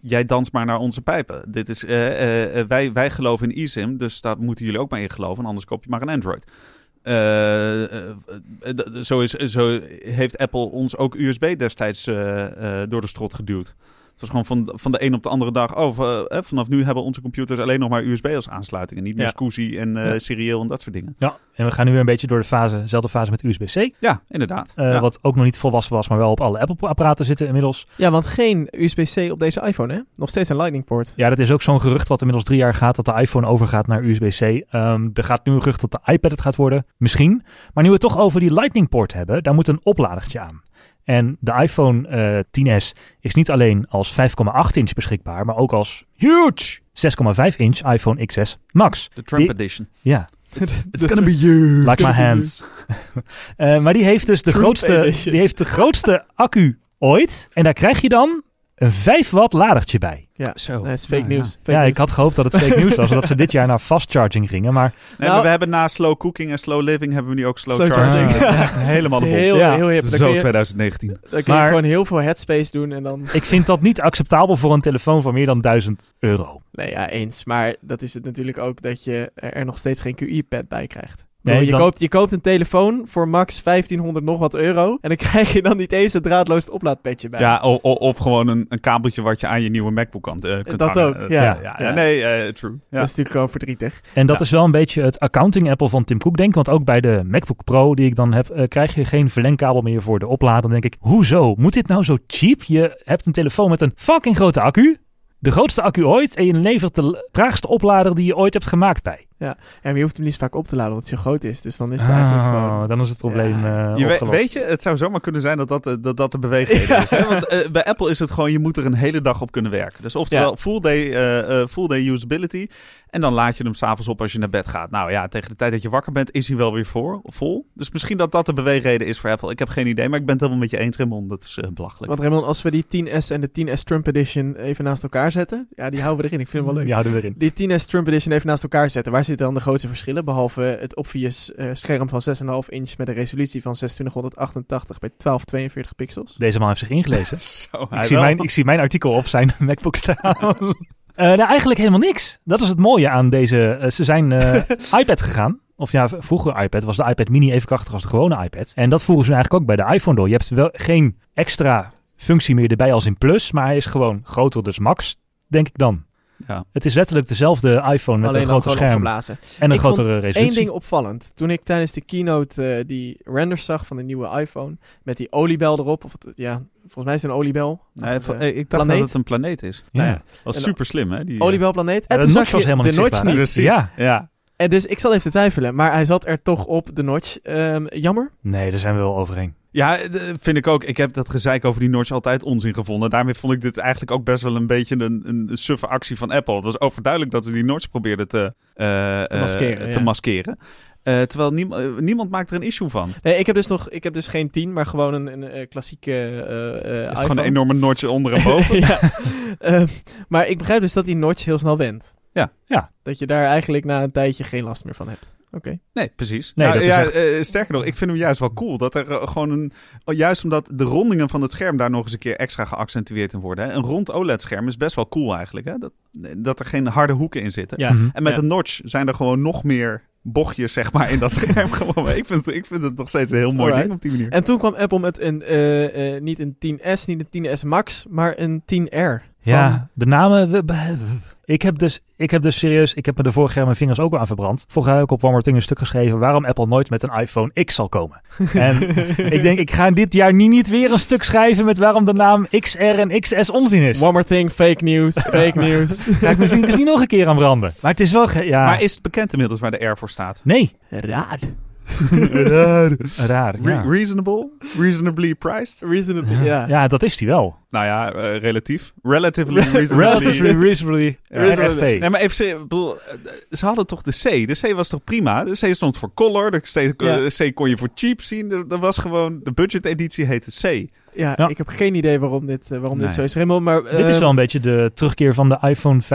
jij danst maar naar onze pijpen. Dit is, wij, wij geloven in eSIM, dus daar moeten jullie ook maar in geloven. Anders koop je maar een Android. Eh, eh, eh, zo, is, zo heeft Apple ons ook USB destijds door de strot geduwd. Het was gewoon van, van de een op de andere dag. Oh, v- eh, vanaf nu hebben onze computers alleen nog maar USB als aansluiting. En niet meer Ja. SCSI en eh, Ja. serieel en dat soort dingen. Ja, en we gaan nu weer een beetje door de fase, dezelfde fase met USB-C. Ja, inderdaad. eh, Ja. Wat ook nog niet volwassen was, maar wel op alle Apple-apparaten zitten inmiddels. Ja, want geen USB-C op deze iPhone, hè? Nog steeds een Lightning port. Ja, dat is ook zo'n gerucht wat inmiddels drie jaar gaat, dat de iPhone overgaat naar USB-C. Ehm, er gaat nu een gerucht dat de iPad het gaat worden, misschien. Maar nu we het toch over die Lightning port hebben, daar moet een opladertje aan. En de iPhone eh 10s is niet alleen als 5,8 inch beschikbaar, maar ook als huge 6,5 inch iPhone XS Max. De Trump Die- Edition. Ja, [laughs] It's gonna be huge. like my hands. [laughs] Eh, maar die heeft dus de Trump grootste, edition. die heeft de grootste accu ooit. En daar krijg je dan een 5 watt ladertje bij. Ja, Zo. Nee, het is fake Nou, ja. nieuws. Fake ja, ik had gehoopt dat het fake nieuws was, [laughs] omdat ze dit jaar naar fast charging gingen. Maar Nee, Nou- maar we hebben na slow cooking en slow living hebben we nu ook slow, Slow charging. charging. Ja, [laughs] helemaal de heel, Ja. heel hip. Zo kun je, 2019. dan kun je Maar- gewoon heel veel headspace doen en dan... ik vind dat niet acceptabel voor een telefoon van meer dan 1000 euro. Nee, ja, eens. Maar dat is het natuurlijk ook dat je er nog steeds geen QI-pad bij krijgt. Nee, je, dan- koopt, je koopt een telefoon voor max 1500 nog wat euro. En dan [laughs] krijg je dan niet eens een draadloos oplaadpetje bij. Ja, o- o- of gewoon een, een kabeltje wat je aan je nieuwe MacBook kan, eh, kunt Dat hangen. ook, Eh, ja. ja, ja, Ja. nee, eh, true. Ja. Dat is natuurlijk gewoon verdrietig. En dat Ja. is wel een beetje het accounting Apple van Tim Cook, denk ik. Want ook bij de MacBook Pro die ik dan heb, krijg je geen verlengkabel meer voor de oplader. Dan denk ik, hoezo? Moet dit nou zo cheap? Je hebt een telefoon met een fucking grote accu. De grootste accu ooit. En je levert de traagste oplader die je ooit hebt gemaakt bij. Ja, maar je hoeft hem niet vaak op te laden, omdat hij zo groot is. Dus dan is het eigenlijk gewoon... Oh, dan is het probleem Ja. eh, Je weet, opgelost. weet je, het zou zomaar kunnen zijn dat dat, de- dat, dat de [laughs] beweegreden is. Hè? Want eh, bij Apple is het gewoon, je moet er een hele dag op kunnen werken. Dus oftewel Ja. full, day, eh, eh, full day usability. En dan laat je hem s'avonds op als je naar bed gaat. Nou ja, tegen de tijd dat je wakker bent is hij wel weer voor, vol. Dus misschien dat dat de beweegreden is voor Apple. Ik heb geen idee, maar ik ben het helemaal met je eens, Raymond. Dat is eh, belachelijk. Want Raymond, als we die 10S en de 10S Trump Edition even naast elkaar zetten... Ja, die houden we erin. Ik vind hem wel [laughs] leuk. Die houden we erin. Die 10S Trump Edition even naast elkaar zetten. Waar zitten dan de grootste verschillen? Behalve het obvious eh, scherm van 6,5 inch met een resolutie van 2688 bij 1242 pixels. Deze man heeft zich ingelezen. [laughs] Zo, Ik zie, mijn, ik zie mijn artikel op zijn [laughs] MacBook staan. Eh, nou, eigenlijk helemaal niks. Dat is het mooie aan deze. eh, ze zijn eh, [laughs] iPad gegaan. Of ja, vroeger iPad was de iPad mini even krachtig als de gewone iPad. En dat voeren ze eigenlijk ook bij de iPhone door. Je hebt wel geen extra functie meer erbij als in Plus, maar hij is gewoon groter, dus max, denk ik dan. Ja. Het is letterlijk dezelfde iPhone met Alleen een groter scherm opgeblazen. en een Ik vond grotere resolutie. Eén ding opvallend. Toen ik tijdens de keynote die renders zag van de nieuwe iPhone... met die oliebel erop. Of het, ja, volgens mij is het een oliebel. Nee, Of, eh, ik dacht dat het een planeet is. Ja. nou ja, Dat was En- super slim, hè? Die, eh, oliebelplaneet. En toen notch zag was helemaal de niet notch zichtbaar. niet. Precies. Ja. Ja. En dus ik zat even te twijfelen. Maar hij zat er toch op de notch. Ehm, jammer. Nee, daar zijn we wel overheen. Ja, vind ik ook. Ik heb dat gezeik over die notch altijd onzin gevonden. Daarmee vond ik dit eigenlijk ook best wel een beetje een, een suffe actie van Apple. Het was overduidelijk dat ze die notch probeerden te, eh, eh, maskeren, te ja. maskeren. Eh, terwijl niem- eh, niemand maakt er een issue van. Nee, ik heb dus nog, ik heb dus geen 10, maar gewoon een, een, eh, klassieke is iPhone. gewoon een enorme notch onder en boven. [laughs] ja. Maar ik begrijp dus dat die notch heel snel wendt. Ja. Ja. Dat je daar eigenlijk na een tijdje geen last meer van hebt. Oké. Nee, precies. Nee, Nou, dat is ja, echt- eh, sterker nog, ik vind hem juist wel cool. Dat er eh, gewoon een... oh, Juist omdat de rondingen van het scherm daar nog eens een keer extra geaccentueerd in worden. Hè. Een rond OLED-scherm is best wel cool eigenlijk. Hè. Dat, dat er geen harde hoeken in zitten. Ja. Mhm. En met Ja. een notch zijn er gewoon nog meer bochtjes, zeg maar, in dat [laughs] scherm. gewoon. Ik, vind, ik vind het nog steeds een heel mooi Alright. ding op die manier. En toen kwam Apple met een, eh, eh, niet een 10S, niet een 10S Max, maar een 10R. Van- Ja, de namen. Ik heb, dus, ik heb dus serieus, ik heb me de vorige jaar mijn vingers ook al aan verbrand. Vorig jaar heb ik op One More Thing een stuk geschreven waarom Apple nooit met een iPhone X zal komen. [laughs] En ik denk, ik ga dit jaar niet, niet weer een stuk schrijven met waarom de naam XR en XS onzin is. One more thing, fake news, fake [laughs] news. Ga ik mijn vingers niet nog een keer aan branden. Maar het is wel, ja. Maar is het bekend inmiddels waar de R voor staat? Nee, Raar. [laughs] raar. Re- Ja. reasonable? Reasonably priced? Reasonable, Ja. ja. ja, dat is die wel. Nou ja, eh, relatief. Relatively [laughs] reasonably. Relatively reasonably Ja. RFP. Nee, maar even, bedoel, eh, ze hadden toch de C. De C was toch prima? De C stond voor color. De C, Ja. de C kon je voor cheap zien. De- Dat was gewoon, de budget editie heette C. Ja, Ja. ik heb geen idee waarom dit, eh, waarom Nee. dit zo is. Raymond, maar... Dit is eh, wel een beetje de terugkeer van de iPhone 5C.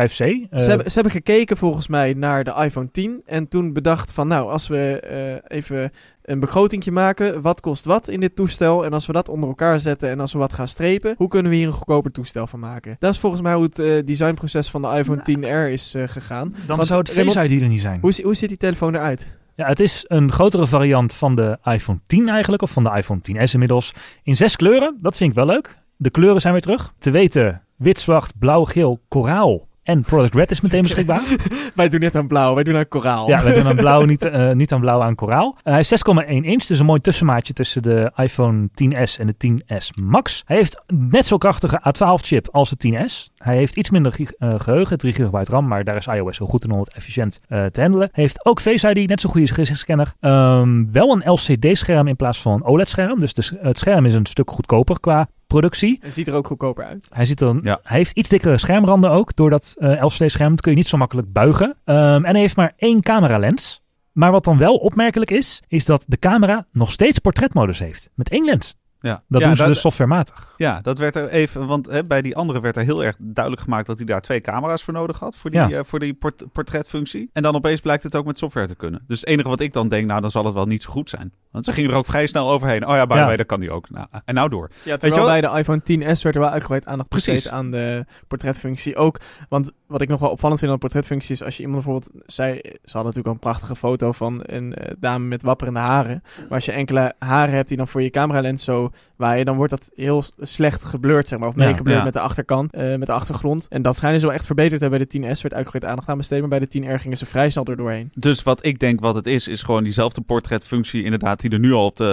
Eh, Ze hebben, ze hebben gekeken volgens mij naar de iPhone 10 en toen bedacht van nou, als we eh, even een begrotingje maken, wat kost wat in dit toestel en als we dat onder elkaar zetten en als we wat gaan strepen, hoe kunnen we hier een goedkoper toestel van maken? Dat is volgens mij hoe het eh, designproces van de iPhone 10R is eh, gegaan. dan want zou het Face ID er niet zijn. Hoe, hoe ziet die telefoon eruit? Ja, het is een grotere variant van de iPhone 10 eigenlijk, of van de iPhone 10s inmiddels. In zes kleuren, dat vind ik wel leuk. De kleuren zijn weer terug. Te weten, wit, zwart, blauw, geel, koraal en Product Red is meteen beschikbaar. [laughs] wij doen net aan blauw, wij doen aan koraal. Ja, we doen aan blauw, [laughs] niet, eh, niet aan blauw, aan koraal. Eh, hij is 6,1 inch, dus een mooi tussenmaatje tussen de iPhone 10s en de 10s Max. Hij heeft net zo krachtige A12-chip als de 10s. Hij heeft iets minder eh, geheugen, 3 GB RAM, maar daar is iOS heel goed in om het efficiënt te handelen. Hij heeft ook Face ID, net zo goede gezichtsscanner. Ehm, wel een LCD-scherm in plaats van een OLED-scherm, dus de het scherm is een stuk goedkoper qua productie. Het ziet er ook goedkoper uit. Hij, ziet er, Ja. hij heeft iets dikkere schermranden ook. Door dat eh LCD-scherm dat kun je niet zo makkelijk buigen. Ehm, en hij heeft maar één cameralens. Maar wat dan wel opmerkelijk is, is dat de camera nog steeds portretmodus heeft. Met één lens. Ja, Dat ja, doen ze dat- dus softwarematig. Ja, dat werd er even, want hè, bij die andere werd er heel erg duidelijk gemaakt dat hij daar twee camera's voor nodig had. Voor die, Ja. eh, voor die port- portretfunctie. En dan opeens blijkt het ook met software te kunnen. Dus het enige wat ik dan denk, nou dan zal het wel niet zo goed zijn. Want ze gingen er ook vrij snel overheen. Oh ja, by the Ja. way, dat kan die ook. Nou, en nou door. Ja, terwijl bij de iPhone 10s werd er wel uitgebreid aandacht Precies. besteed aan de portretfunctie. Ook, want wat ik nog wel opvallend vind aan de portretfunctie is als je iemand bijvoorbeeld... Zij, ze hadden natuurlijk al een prachtige foto van een eh, dame met wapperende haren. Maar als je enkele haren hebt die dan voor je cameralens zo foto waaien, dan wordt dat heel slecht geblurred, zeg maar. Of Ja, meegeblurred ja. met de achterkant, eh, met de achtergrond. En dat schijnen ze wel echt verbeterd te hebben bij de 10S. Werd uitgebreid aandacht aan besteed, maar bij de 10R gingen ze vrij snel er doorheen. Dus wat ik denk wat het is, is gewoon diezelfde portretfunctie inderdaad die er nu al op de,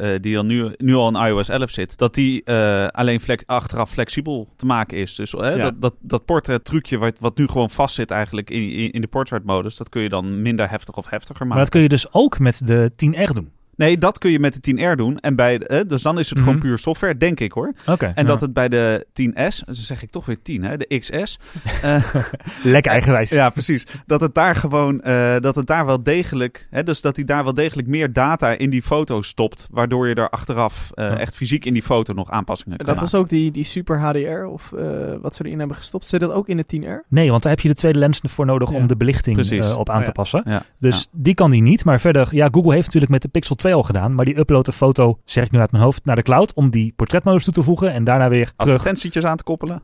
eh, eh, die al nu, nu al in iOS 11 zit. Dat die eh, alleen flex, achteraf flexibel te maken is. Dus Ja. dat, dat, dat portret trucje wat, wat nu gewoon vast zit eigenlijk in, in, in de portrait modus, dat kun je dan minder heftig of heftiger Maar maken. dat kun je dus ook met de 10R doen. Nee, dat kun je met de 10R doen. En bij, de- eh, dus dan is het Mhm. gewoon puur software, denk ik hoor. Oké. En dat het bij de 10S, dus dan zeg ik toch weer 10 hè, de XS. [laughs] eh, Lekker eigenwijs. Ja, precies. Dat het daar gewoon, eh, dat het daar wel degelijk, hè, dus dat hij daar wel degelijk meer data in die foto stopt, waardoor je er achteraf eh, Ja. echt fysiek in die foto nog aanpassingen kan dat was ook die, die Super HDR, of eh, wat ze erin hebben gestopt. Zit dat ook in de 10R? Nee, want daar heb je de tweede lens voor nodig Ja. om de belichting op aan Oh, te ja. passen. Ja. Dus die kan die niet. Maar verder, ja, Google heeft natuurlijk met de Pixel 2 al gedaan. Maar die uploadt de foto, zeg ik nu uit mijn hoofd, naar de cloud om die portretmodus toe te voegen. En daarna weer terug. Advertentietjes aan te koppelen,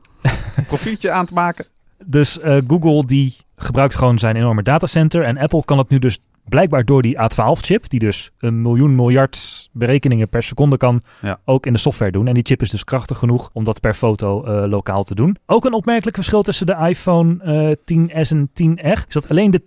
een [laughs] profieltje aan te maken. Dus eh, Google die gebruikt gewoon zijn enorme datacenter. En Apple kan het nu dus blijkbaar door die A12-chip, die dus een miljoen miljard berekeningen per seconde kan, Ja. ook in de software doen. En die chip is dus krachtig genoeg om dat per foto eh, lokaal te doen. Ook een opmerkelijk verschil tussen de iPhone eh, 10s en 10R is dat alleen de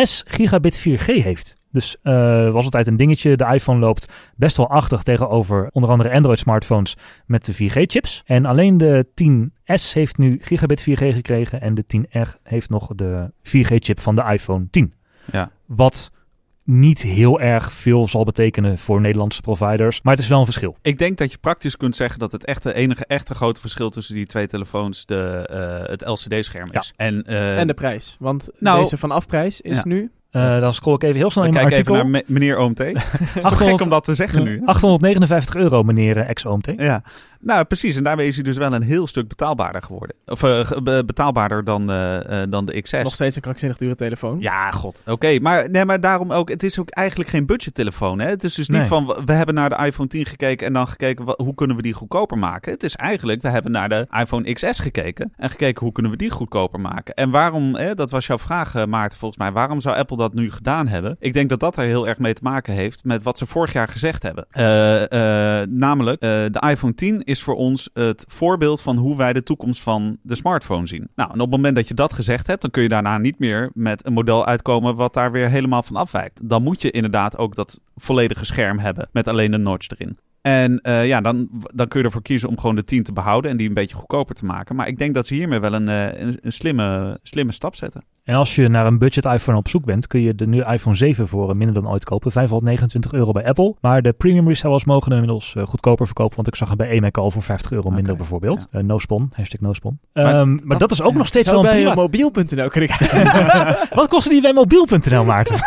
10s gigabit 4G heeft. Dus eh, was altijd een dingetje. De iPhone loopt best wel achter tegenover onder andere Android-smartphones met de 4G-chips. En alleen de 10S heeft nu gigabit 4G gekregen en de 10R heeft nog de 4G-chip van de iPhone 10. Ja. Wat niet heel erg veel zal betekenen voor Nederlandse providers, maar het is wel een verschil. Ik denk dat je praktisch kunt zeggen dat het echte enige echte grote verschil tussen die twee telefoons de, eh, het LCD-scherm Ja. is. En, eh, en de prijs. Want nou- deze vanafprijs is Ja. nu... Eh, dan scroll ik even heel snel dan in mijn kijk even artikel. naar me- meneer OMT. Het [laughs] is toch 800 gek om dat te zeggen nu. hè? 859 euro, meneer ex-OMT. Ja, nou precies. En daarmee is hij dus wel een heel stuk betaalbaarder geworden. Of eh, betaalbaarder dan, eh, eh, dan de XS. Nog steeds een krankzinnig dure telefoon. Ja, god. Oké, maar, nee, maar daarom ook. Het is ook eigenlijk geen budgettelefoon. Hè? Het is dus niet van we hebben naar de iPhone 10 gekeken en dan gekeken hoe kunnen we die goedkoper maken. Het is eigenlijk we hebben naar de iPhone XS gekeken en gekeken hoe kunnen we die goedkoper maken. En waarom? Hè, dat was jouw vraag, Maarten, volgens mij. Waarom zou Apple dat nu gedaan hebben? Ik denk dat dat er heel erg mee te maken heeft met wat ze vorig jaar gezegd hebben. Namelijk, de iPhone 10 is voor ons het voorbeeld van hoe wij de toekomst van de smartphone zien. Nou, en op het moment dat je dat gezegd hebt, dan kun je daarna niet meer met een model uitkomen wat daar weer helemaal van afwijkt. Dan moet je inderdaad ook dat volledige scherm hebben met alleen een notch erin. En eh, ja, dan, dan kun je ervoor kiezen om gewoon de 10 te behouden en die een beetje goedkoper te maken. Maar ik denk dat ze hiermee wel een, eh, een, een, slimme, slimme stap zetten. En als je naar een budget iPhone op zoek bent, kun je de nu iPhone 7 voor eh, minder dan ooit kopen. 529 euro bij Apple. Maar de premium resellers mogen inmiddels goedkoper verkopen. Want ik zag hem bij EMAC al voor 50 euro minder bijvoorbeeld. Ja. no-spam hashtag no. Ehm, maar, dat, is ook nog steeds wel bij prima... mobiel.nl [laughs] ik. Wat kosten die bij mobiel.nl, Maarten? [laughs]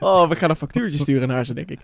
oh, we gaan een factuurtje sturen naar ze, denk ik.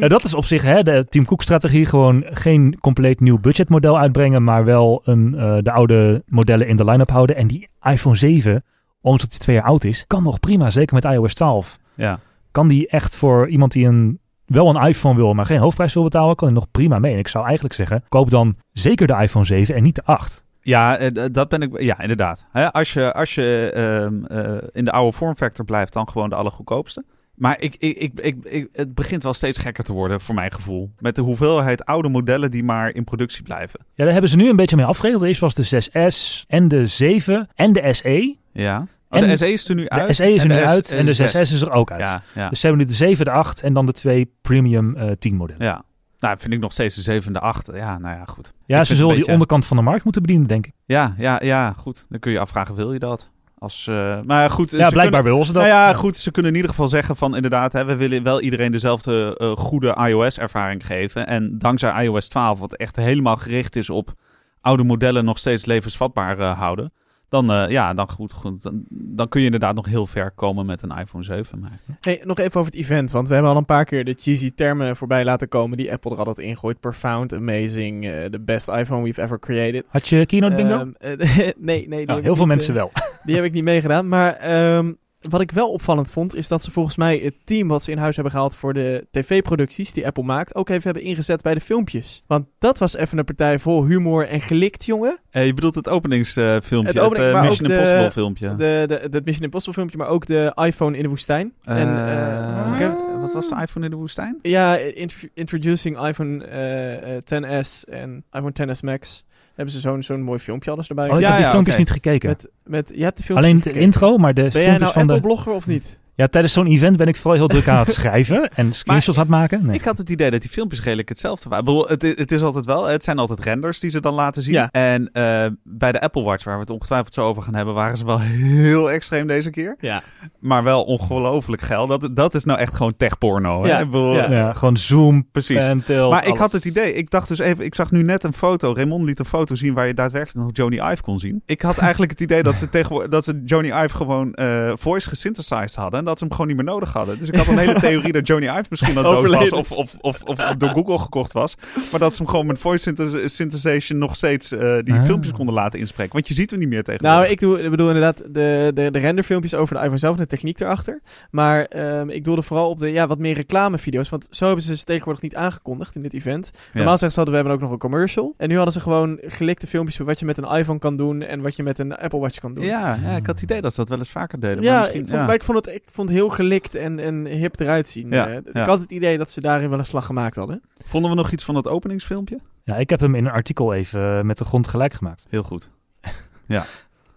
Ja, dat is op zich hè, de 10% Cook-strategie. Gewoon geen compleet nieuw budgetmodel uitbrengen, maar wel een, eh, de oude modellen in de line-up houden. En die iPhone 7, ondanks dat hij twee jaar oud is, kan nog prima, zeker met iOS 12. Ja. Kan die echt voor iemand die een, wel een iPhone wil, maar geen hoofdprijs wil betalen, kan hij nog prima mee. En ik zou eigenlijk zeggen, koop dan zeker de iPhone 7 en niet de 8. Ja, eh, dat ben ik. Ja, inderdaad. Als je, als je ehm, eh, in de oude vormfactor blijft, dan gewoon de allergoedkoopste. Maar ik, ik, ik, ik, ik- het begint wel steeds gekker te worden, voor mijn gevoel. Met de hoeveelheid oude modellen die maar in productie blijven. Ja, daar hebben ze nu een beetje mee afgeregeld. Eerst was de 6S en de 7 en de SE. Ja. Oh, En de SE is er nu De uit. SE is er nu uit en de 6S is er ook uit. Ja, ja. Dus ze hebben nu de 7, de 8 en dan de twee premium eh 10 modellen. ja. Nou, vind ik nog steeds de zevende, acht. Ja, nou ja, goed. Ja, Ik ze zullen die onderkant van de markt moeten bedienen, denk ik. Ja, ja, ja, goed. Dan kun je afvragen, wil je dat? Als, eh, maar goed, Ja, ze blijkbaar willen ze dat. Nou ja, goed. Ze kunnen in ieder geval zeggen van inderdaad, hè, we willen wel iedereen dezelfde eh, goede iOS-ervaring geven. En dankzij iOS 12, wat echt helemaal gericht is op oude modellen nog steeds levensvatbaar eh, houden. Dan, eh, ja, dan, goed, goed, dan, dan kun je inderdaad nog heel ver komen met een iPhone 7. Maar, Hey, nog even over het event, want we hebben al een paar keer de cheesy termen voorbij laten komen die Apple er altijd ingooit. Profound, amazing, eh, the best iPhone we've ever created. Had je Keynote Bingo? Ehm, eh, [laughs] nee, nee. die Nou, heel veel niet, mensen wel. Die heb ik niet meegedaan, maar ehm, wat ik wel opvallend vond, is dat ze volgens mij het team wat ze in huis hebben gehaald voor de tv-producties die Apple maakt, ook even hebben ingezet bij de filmpjes. Want dat was even een partij vol humor en gelikt, jongen. Eh, je bedoelt het openingsfilmpje, Het het, opening- eh, Mission de- Impossible filmpje. De, de, het Mission Impossible filmpje, maar ook de iPhone in de woestijn. en, Eh, eh, wat was de iPhone in de woestijn? Ja, int- introducing iPhone eh, eh, 10s en iPhone 10s Max. Hebben ze zo'n zo'n mooi filmpje alles erbij. Oh, ik Ja, heb die filmpjes niet gekeken. met, met, je hebt de filmpjes Alleen de gekeken. intro, maar de Ben jij filmpjes nou van de... Apple-blogger of niet? Ja, tijdens zo'n event ben ik vooral heel druk aan het [laughs] schrijven en screenshots aan het maken. Nee. Ik had het idee dat die filmpjes redelijk hetzelfde waren. Ik bedoel, Het, het is altijd wel, het zijn altijd renders die ze dan laten zien. Ja. En eh, bij de Apple Watch, waar we het ongetwijfeld zo over gaan hebben, waren ze wel [laughs] heel extreem deze keer. Ja. Maar wel ongelooflijk geil. Dat, dat is nou echt gewoon techporno. Hè? Ja, Ik bedoel, ja. Ja, gewoon zoom, Precies. tilt, Maar ik alles. had het idee, ik dacht dus even, ik zag nu net een foto, Raymond liet een foto zien waar je daadwerkelijk nog Joni Ive kon zien. Ik had eigenlijk het idee dat ze [laughs] tegenwoordig, dat ze Joni Ive gewoon eh, voice gesynthesized hadden en dat ze hem gewoon niet meer nodig hadden. Dus ik had een hele [laughs] theorie dat Joni Ive misschien al dood was of, of, of, of door Google gekocht was. Maar dat ze hem gewoon met voice synthes- synthesization nog steeds eh, die Ah. filmpjes konden laten inspreken. Want je ziet hem niet meer tegenwoordig. Nou, ik, doe, ik bedoel inderdaad de, de, de renderfilmpjes over de iPhone zelf en de techniek erachter. Maar ehm, ik doelde vooral op de ja, wat meer reclamevideo's. Want zo hebben ze ze tegenwoordig niet aangekondigd in dit event. Normaal zeggen ze hadden we hebben ook nog een commercial. En nu hadden ze gewoon gelikte filmpjes van wat je met een iPhone kan doen en wat je met een Apple Watch kan doen. ja, ja, ik had het idee dat ze dat wel eens vaker deden. maar Ja, misschien, ik vond, ja. maar ik vond, het, ik vond het heel gelikt en, en hip eruit zien. Ja, Eh, Ik ja. had het idee dat ze daarin wel een slag gemaakt hadden. Vonden we nog iets van dat openingsfilmpje? Ja, ik heb hem in een artikel even met de grond gelijk gemaakt. Heel goed. [laughs]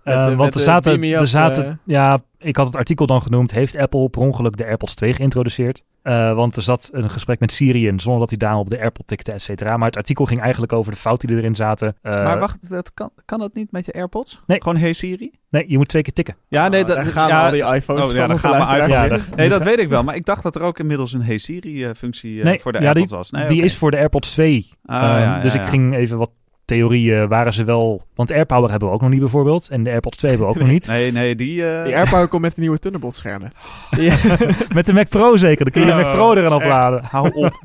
Eh, Met, eh, want met, er eh, zaten, er zaten eh. ja, ik had het artikel dan genoemd, heeft Apple per ongeluk de AirPods 2 geïntroduceerd? Eh, want er zat een gesprek met Siri in, zonder dat hij daarom op de AirPod tikte, et cetera. Maar het artikel ging eigenlijk over de fouten die erin zaten. Eh, maar wacht, dat kan, kan dat niet met je AirPods? Nee. Gewoon Hey Siri? Nee, je moet twee keer tikken. Ja, nee, Oh, dat daar gaan ja, al die iPhones oh, van ja, dan gaan we iPhones. Ja, dat- Nee, dat weet ik wel. Maar ik dacht dat er ook inmiddels een Hey Siri-functie Nee, voor de ja, AirPods die- was. Nee, die is voor de AirPods 2. Ah, Eh, ja, ja, dus ik ja. ging even wat theorieën, waren ze wel... Want AirPower hebben we ook nog niet bijvoorbeeld. En de AirPods 2 hebben we ook nog niet. [laughs] Nee, nee, die... eh, Die AirPower komt met de nieuwe Thunderbolt schermen. [laughs] Ja. [laughs] Met de Mac Pro zeker, dan kun je de Oh, Mac Pro eraan echt. opladen. Hou op.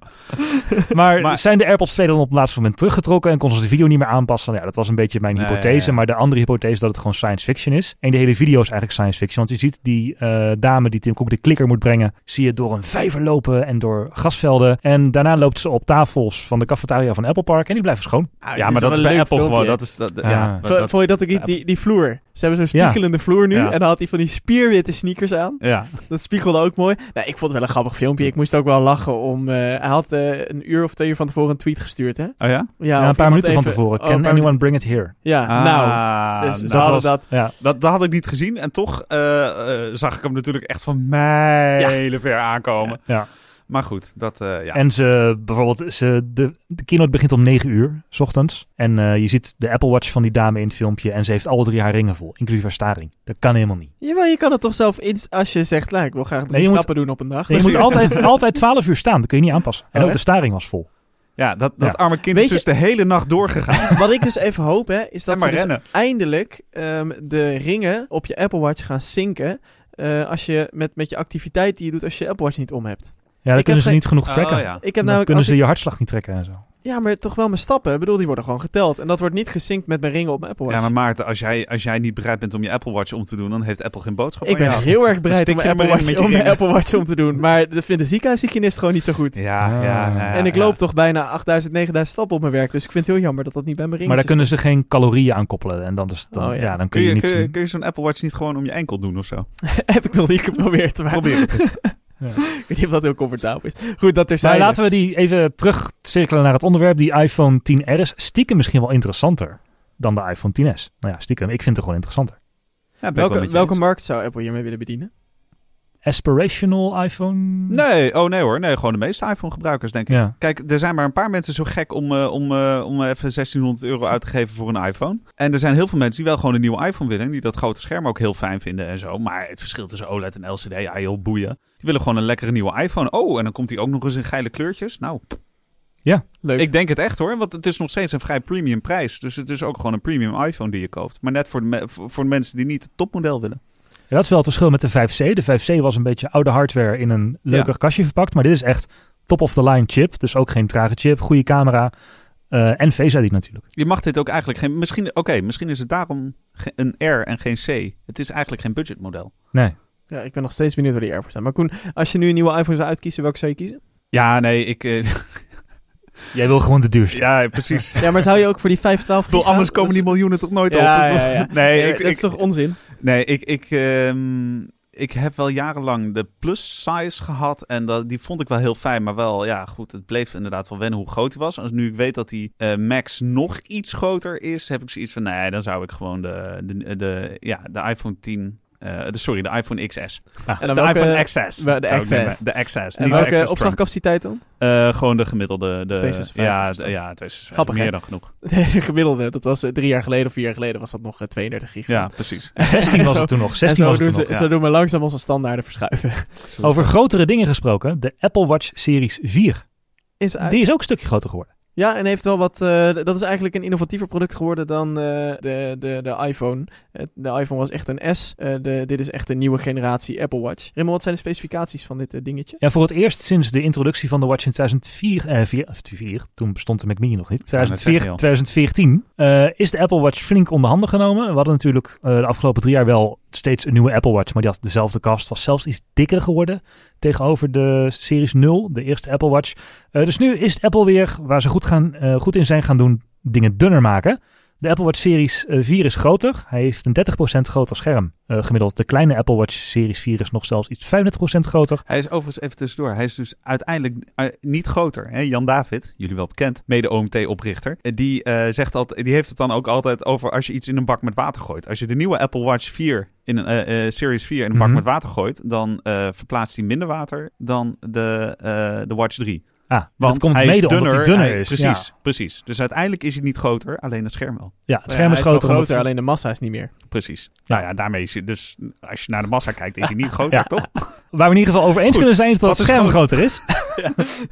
Maar, Maar- zijn de AirPods 2 dan op het laatste moment teruggetrokken en konden ze de video niet meer aanpassen? Ja, dat was een beetje mijn Nee, hypothese. ja, ja. Maar de andere hypothese is dat het gewoon science fiction is. En de hele video is eigenlijk science fiction. Want je ziet die eh, dame die Tim Cook de klikker moet brengen, zie je door een vijver lopen en door grasvelden. En daarna loopt ze op tafels van de cafetaria van Apple Park en die blijven schoon. Ja, maar dat is bij Apple gewoon. Dat is, dat, ja, dat- Vond je dat ook niet? Die, die vloer. Ze hebben zo'n Ja. spiegelende vloer nu. Ja. En dan had hij van die spierwitte sneakers aan. ja. Dat spiegelde ook mooi. Nou, ik vond het wel een grappig filmpje. Ik moest ook wel lachen om... eh, hij had eh, een uur of twee uur van tevoren een tweet gestuurd, hè? Oh ja? Ja, een paar minuten van tevoren. oh, Can anyone minuten- bring it here? Ja, Ah, nou. Dus nou, ze hadden dat... Ja. dat, dat had ik niet gezien. En toch eh, zag ik hem natuurlijk echt van mijlen ver aankomen. Ja. Maar goed, dat... eh, ja. En ze bijvoorbeeld, ze, de, de keynote begint om 9 uur, s ochtends. En eh, je ziet de Apple Watch van die dame in het filmpje. En ze heeft alle drie haar ringen vol, inclusief haar staring. Dat kan helemaal niet. Jawel, je kan het toch zelf in... Als je zegt, nou, ik wil graag drie Nee, moet- stappen doen op een dag. Nee, je [laughs] moet altijd, altijd 12 uur staan, dat kun je niet aanpassen. En Oh, ook de staring was vol. ja, dat, dat Ja. arme kind Weet is dus de hele nacht doorgegaan. [laughs] Wat ik dus even hoop, hè, is dat ze dus eindelijk ehm, de ringen op je Apple Watch gaan zinken. eh, als je met, met je activiteit die je doet als je je Apple Watch niet om hebt. Ja, dan Ik kunnen ze niet genoeg Oh, tracken. ja. Ik heb Dan kunnen ze ik- je hartslag niet trekken en zo. ja, maar toch wel mijn stappen. Ik bedoel, die worden gewoon geteld. En dat wordt niet gesynct met mijn ringen op mijn Apple Watch. Ja, maar Maarten, als jij, als jij niet bereid bent om je Apple Watch om te doen, dan heeft Apple geen boodschap ik ben jou. heel erg bereid om je mijn, Apple Watch, om mijn. Apple Watch om te doen. Maar dat vindt de ziekenhuishygiënist gewoon niet zo goed. Ja, ja, ja, ja, en ik ja. loop toch bijna 8000, 9000 stappen op mijn werk. Dus ik vind het heel jammer dat dat niet bij mijn ring Maar daar kunnen ze geen calorieën aan koppelen. En dan, is, dan, Oh, ja. ja. dan kun Kun je, je, niet kun je, zien. kun je zo'n Apple Watch niet gewoon om je enkel doen of zo? [laughs] Heb ik nog niet geprobeerd. Maar Probeer het eens. [laughs] Ja. [laughs] ik weet niet of dat heel comfortabel is. Goed, dat er Maar zijn. laten we die even terugcirkelen naar het onderwerp. Die iPhone 10R is stiekem misschien wel interessanter dan de iPhone 10s. Nou ja, stiekem. Ik vind het gewoon interessanter. Ja, Welke, welke markt zou Apple hiermee willen bedienen? Aspirational iPhone? Nee, oh nee hoor. Nee, gewoon de meeste iPhone-gebruikers, denk ik. Ja. Kijk, er zijn maar een paar mensen zo gek om, eh, om, eh, om even 1600 euro uit te geven voor een iPhone. En er zijn heel veel mensen die wel gewoon een nieuwe iPhone willen. Die dat grote scherm ook heel fijn vinden en zo. Maar het verschil tussen OLED en LCD, ja joh, boeien. Die willen gewoon een lekkere nieuwe iPhone. Oh, en dan komt die ook nog eens in geile kleurtjes. Nou, Leuk. ik denk het echt hoor. Want het is nog steeds een vrij premium prijs. Dus het is ook gewoon een premium iPhone die je koopt. Maar net voor de, voor de mensen die niet het topmodel willen. Ja, dat is wel het verschil met de 5C. De 5C was een beetje oude hardware in een leuker Ja. kastje verpakt. Maar dit is echt top-of-the-line chip. Dus ook geen trage chip, goede camera. eh, en Face ID natuurlijk. Je mag dit ook eigenlijk geen... Misschien, oké, misschien is het daarom een R en geen C. Het is eigenlijk geen budgetmodel. Nee. Ja, ik ben nog steeds benieuwd waar die ervoor staan. Maar Koen, als je nu een nieuwe iPhone zou uitkiezen, welke zou je kiezen? Ja, nee, ik... eh, [laughs] Jij wil gewoon de duurste. ja, precies. Ja, maar zou je ook voor die 512 Ik bedoel, anders komen die miljoenen toch nooit op. Ja, ja, ja. [laughs] Nee, ik, dat ik, is toch onzin? nee, ik, ik, ehm, ik heb wel jarenlang de plus size gehad. En dat, die vond ik wel heel fijn. Maar wel, ja, goed. Het bleef inderdaad wel wennen hoe groot hij was. En nu ik weet dat die eh, Max nog iets groter is, heb ik zoiets van, nee, dan zou ik gewoon de, de, de, ja, de iPhone 10 eh, de, sorry, de iPhone XS. En dan de welke- iPhone XS. de XS. De XS. En welke XS opslagcapaciteit dan? Eh, gewoon de gemiddelde. De, 256 ja, de- ja, 256. Grappig, Meer dan genoeg. [laughs] De gemiddelde, dat was eh, drie jaar geleden of vier jaar geleden, was dat nog eh, 32 gig. Ja, precies. [laughs] 16 was Zo- het toen nog. En 16 zo was het doen, toen ze, nog. zo doen we langzaam onze standaarden verschuiven. Over grotere dingen gesproken. De Apple Watch Series 4. Is uit. Die is ook een stukje groter geworden. Ja, en heeft wel wat. eh, dat is eigenlijk een innovatiever product geworden dan eh, de, de, de iPhone. De iPhone was echt een S. eh, de, dit is echt een nieuwe generatie Apple Watch. Remo, wat zijn de specificaties van dit dingetje? Ja, voor het eerst sinds de introductie van de Watch in 2004, eh, vier, 2004 toen bestond de Mac Mini nog niet, Ja, dat 2004, zeg je al. 2014, eh, is de Apple Watch flink onder handen genomen. We hadden natuurlijk eh, de afgelopen drie jaar wel steeds een nieuwe Apple Watch, maar die had dezelfde kast, was zelfs iets dikker geworden tegenover de Series 0, de eerste Apple Watch. Eh, dus nu is Apple weer, waar ze goed, gaan, eh, goed in zijn gaan doen, dingen dunner maken. De Apple Watch Series eh, 4 is groter. Hij heeft een 30% groter scherm eh, gemiddeld. De kleine Apple Watch Series 4 is nog zelfs iets 35% groter. Hij is overigens even tussendoor. Hij is dus uiteindelijk eh, niet groter. Hè? Jan David, jullie wel bekend, mede-OMT-oprichter. eh, Die, eh, zegt altijd, die heeft het dan ook altijd over als je iets in een bak met water gooit. Als je de nieuwe Apple Watch 4 in een eh, eh, Series 4 in een bak Mhm. met water gooit, dan eh, verplaatst hij minder water dan de, eh, de Watch 3. Ah, Want dat komt hij mede is dunner, omdat hij dunner hij- is. Precies, Ja, precies. Dus uiteindelijk is hij niet groter, alleen het scherm wel. ja het Ja, scherm hij is groter. alleen de massa is niet meer. Precies. Nou ja, daarmee is hij dus, als je naar de massa kijkt, is hij niet [laughs] groter, Ja. toch? Waar we in ieder geval over eens Goed. kunnen zijn is dat het scherm groot? groter is. [laughs]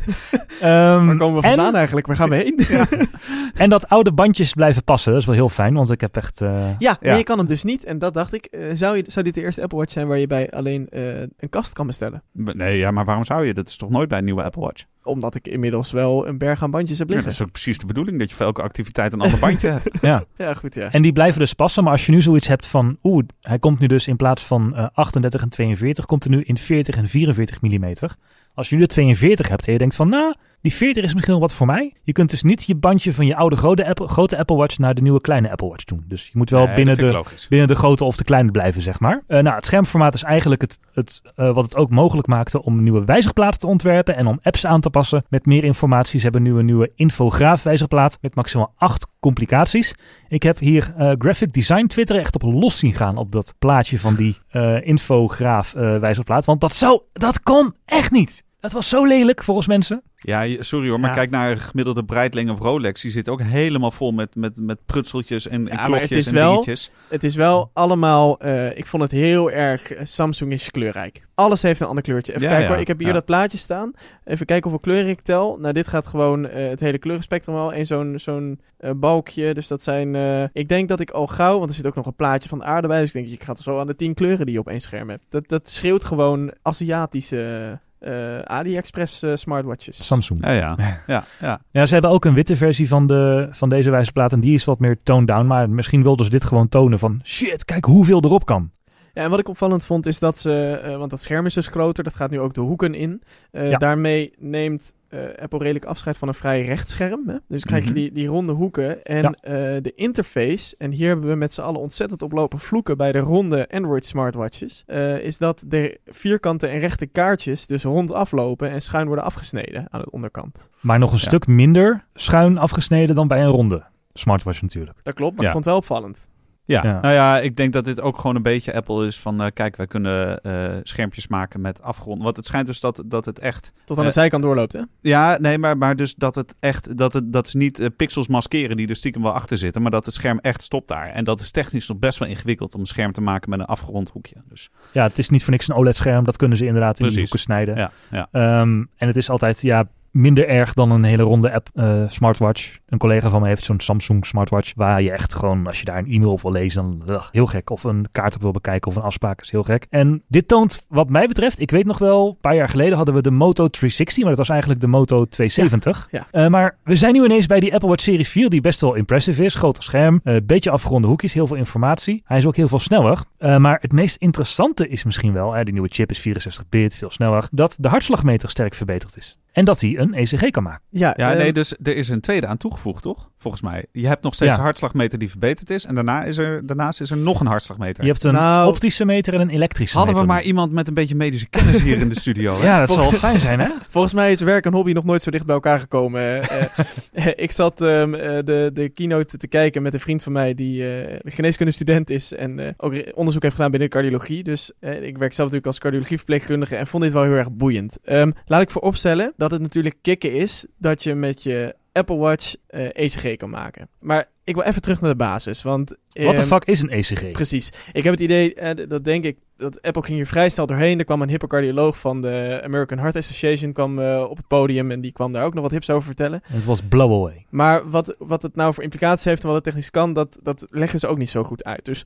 Ehm, Waar komen we en- vandaan eigenlijk? Waar gaan we heen? [laughs] En dat oude bandjes blijven passen. Dat is wel heel fijn, want ik heb echt... eh, maar Ja. je kan hem dus niet. En dat dacht ik. eh, zou, je, zou dit de eerste Apple Watch zijn waar je bij alleen eh, een kast kan bestellen? Nee, ja, maar waarom zou je? Dat is toch nooit bij een nieuwe Apple Watch? Omdat ik inmiddels wel een berg aan bandjes heb Ja, liggen. dat is ook precies de bedoeling, dat je voor elke activiteit een ander bandje hebt. [laughs] ja. Ja, goed ja. En die blijven dus passen. Maar als je nu zoiets hebt van... Oeh, hij komt nu dus in plaats van eh, 38 en 42... komt er nu in 40 en 44 millimeter. Als je nu de 42 hebt en je denkt van... Nou, die 40 is misschien wel wat voor mij. Je kunt dus niet je bandje van je oude grote Apple, grote Apple Watch... naar de nieuwe kleine Apple Watch doen. Dus je moet wel Nee, binnen de... binnen de grote of de kleine blijven, zeg maar. Eh, nou, het schermformaat is eigenlijk het, het, eh, wat het ook mogelijk maakte om nieuwe wijzigplaat te ontwerpen en om apps aan te passen met meer informatie. Ze hebben nu een nieuwe infograaf wijzigplaat met maximaal acht complicaties. Ik heb hier eh, graphic design Twitter echt op los zien gaan op dat plaatje van die infograaf wijzigplaat. Want dat zou, dat kon echt niet. Dat was zo lelijk volgens mensen. Ja, je- sorry hoor, maar Ja. kijk naar een gemiddelde Breitling of Rolex. Die zit ook helemaal vol met, met, met prutseltjes en, en Ja, maar het klokjes is en wel- dingetjes. Het is wel allemaal, eh, ik vond het heel erg eh, Samsung-ish kleurrijk. Alles heeft een ander kleurtje. Even Ja, kijken ja, hoor, ik heb hier ja. dat plaatje staan. Even kijken hoeveel kleuren ik tel. Nou, dit gaat gewoon eh, het hele kleurenspectrum wel in zo'n zo'n balkje. Dus dat zijn, eh, ik denk dat ik al gauw, want er zit ook nog een plaatje van de aarde bij. Dus ik denk, ik ga zo aan de tien kleuren die je op één scherm hebt. Dat, dat schreeuwt gewoon Aziatische eh, AliExpress eh, smartwatches. Samsung. Ja, ja. [laughs] ja, ja. Ja, ze hebben ook een witte versie van, de, van deze wijzerplaat en die is wat meer toned down. Maar misschien wilden ze dit gewoon tonen van shit, kijk hoeveel erop kan. Ja, en wat ik opvallend vond is dat ze, eh, want dat scherm is dus groter, dat gaat nu ook de hoeken in. Eh, Ja. Daarmee neemt eh, Apple redelijk afscheid van een vrij recht scherm. Hè? Dus krijg je Mhm. die, die ronde hoeken. En Ja. de interface, en hier hebben we met z'n allen ontzettend oplopen vloeken bij de ronde Android smartwatches, is dat de vierkante en rechte kaartjes dus rond aflopen en schuin worden afgesneden aan de onderkant. Maar nog een Ja. stuk minder schuin afgesneden dan bij een ronde smartwatch natuurlijk. Dat klopt, maar Ja. ik vond het wel opvallend. Ja. Ja. nou ja, ik denk dat dit ook gewoon een beetje Apple is van... eh, kijk, wij kunnen eh, schermpjes maken met afgrond. Want het schijnt dus dat, dat het echt... Tot aan de Eh, zijkant doorloopt, hè? Ja, nee, maar, maar dus dat het echt... Dat, het, dat ze niet pixels maskeren die er stiekem wel achter zitten... maar dat het scherm echt stopt daar. En dat is technisch nog best wel ingewikkeld om een scherm te maken met een afgerond hoekje. Dus Ja, het is niet voor niks een OLED-scherm. Dat kunnen ze inderdaad in die hoeken snijden. ja, ja. Ehm, en het is altijd ja, minder erg dan een hele ronde app eh, smartwatch. Een collega van me heeft zo'n Samsung smartwatch. Waar je echt gewoon, als je daar een e-mail op wil lezen, dan ugh, heel gek. Of een kaart op wil bekijken of een afspraak is heel gek. En dit toont, wat mij betreft, ik weet nog wel, een paar jaar geleden hadden we de Moto 360. Maar dat was eigenlijk de Moto 270. Ja, Eh, maar we zijn nu ineens bij die Apple Watch Series 4, die best wel impressive is. Groter scherm, een beetje afgeronde hoekjes, heel veel informatie. Hij is ook heel veel sneller. Maar het meest interessante is misschien wel, die nieuwe chip is 64 bit, veel sneller, dat de hartslagmeter sterk verbeterd is. En dat hij een ECG kan maken. Ja, Ja, ehm, nee, dus er is een tweede aan toegevoegd, toch? Volgens mij. Je hebt nog steeds Ja. een hartslagmeter die verbeterd is. En daarna is er, daarnaast is er nog een hartslagmeter. Je hebt een Nou, optische meter en een elektrische Hadden we meter. maar iemand met een beetje medische kennis hier in de studio. hè? [laughs] Ja, dat zal fijn zijn, hè? [laughs] Volgens mij is werk en hobby nog nooit zo dicht bij elkaar gekomen. [laughs] Eh, eh, ik zat ehm, eh, de, de keynote te kijken met een vriend van mij die eh geneeskundestudent is en eh, ook onderzoek heeft gedaan binnen cardiologie. Dus ik werk zelf natuurlijk als cardiologieverpleegkundige en vond dit wel heel erg boeiend. Ehm, laat ik vooropstellen dat het natuurlijk kicken is dat je met je Apple Watch eh, ECG kan maken. Maar ik wil even terug naar de basis, want... Wat de ehm, fuck is een E ECG? Precies. Ik heb het idee, d- dat denk ik, dat Apple ging hier vrij snel doorheen. Er kwam een hypercardioloog van de American Heart Association kwam, eh, op het podium en die kwam daar ook nog wat hips over vertellen. Het was blow away. Maar wat, wat het nou voor implicaties heeft en wat het technisch kan, dat, dat leggen ze ook niet zo goed uit. Dus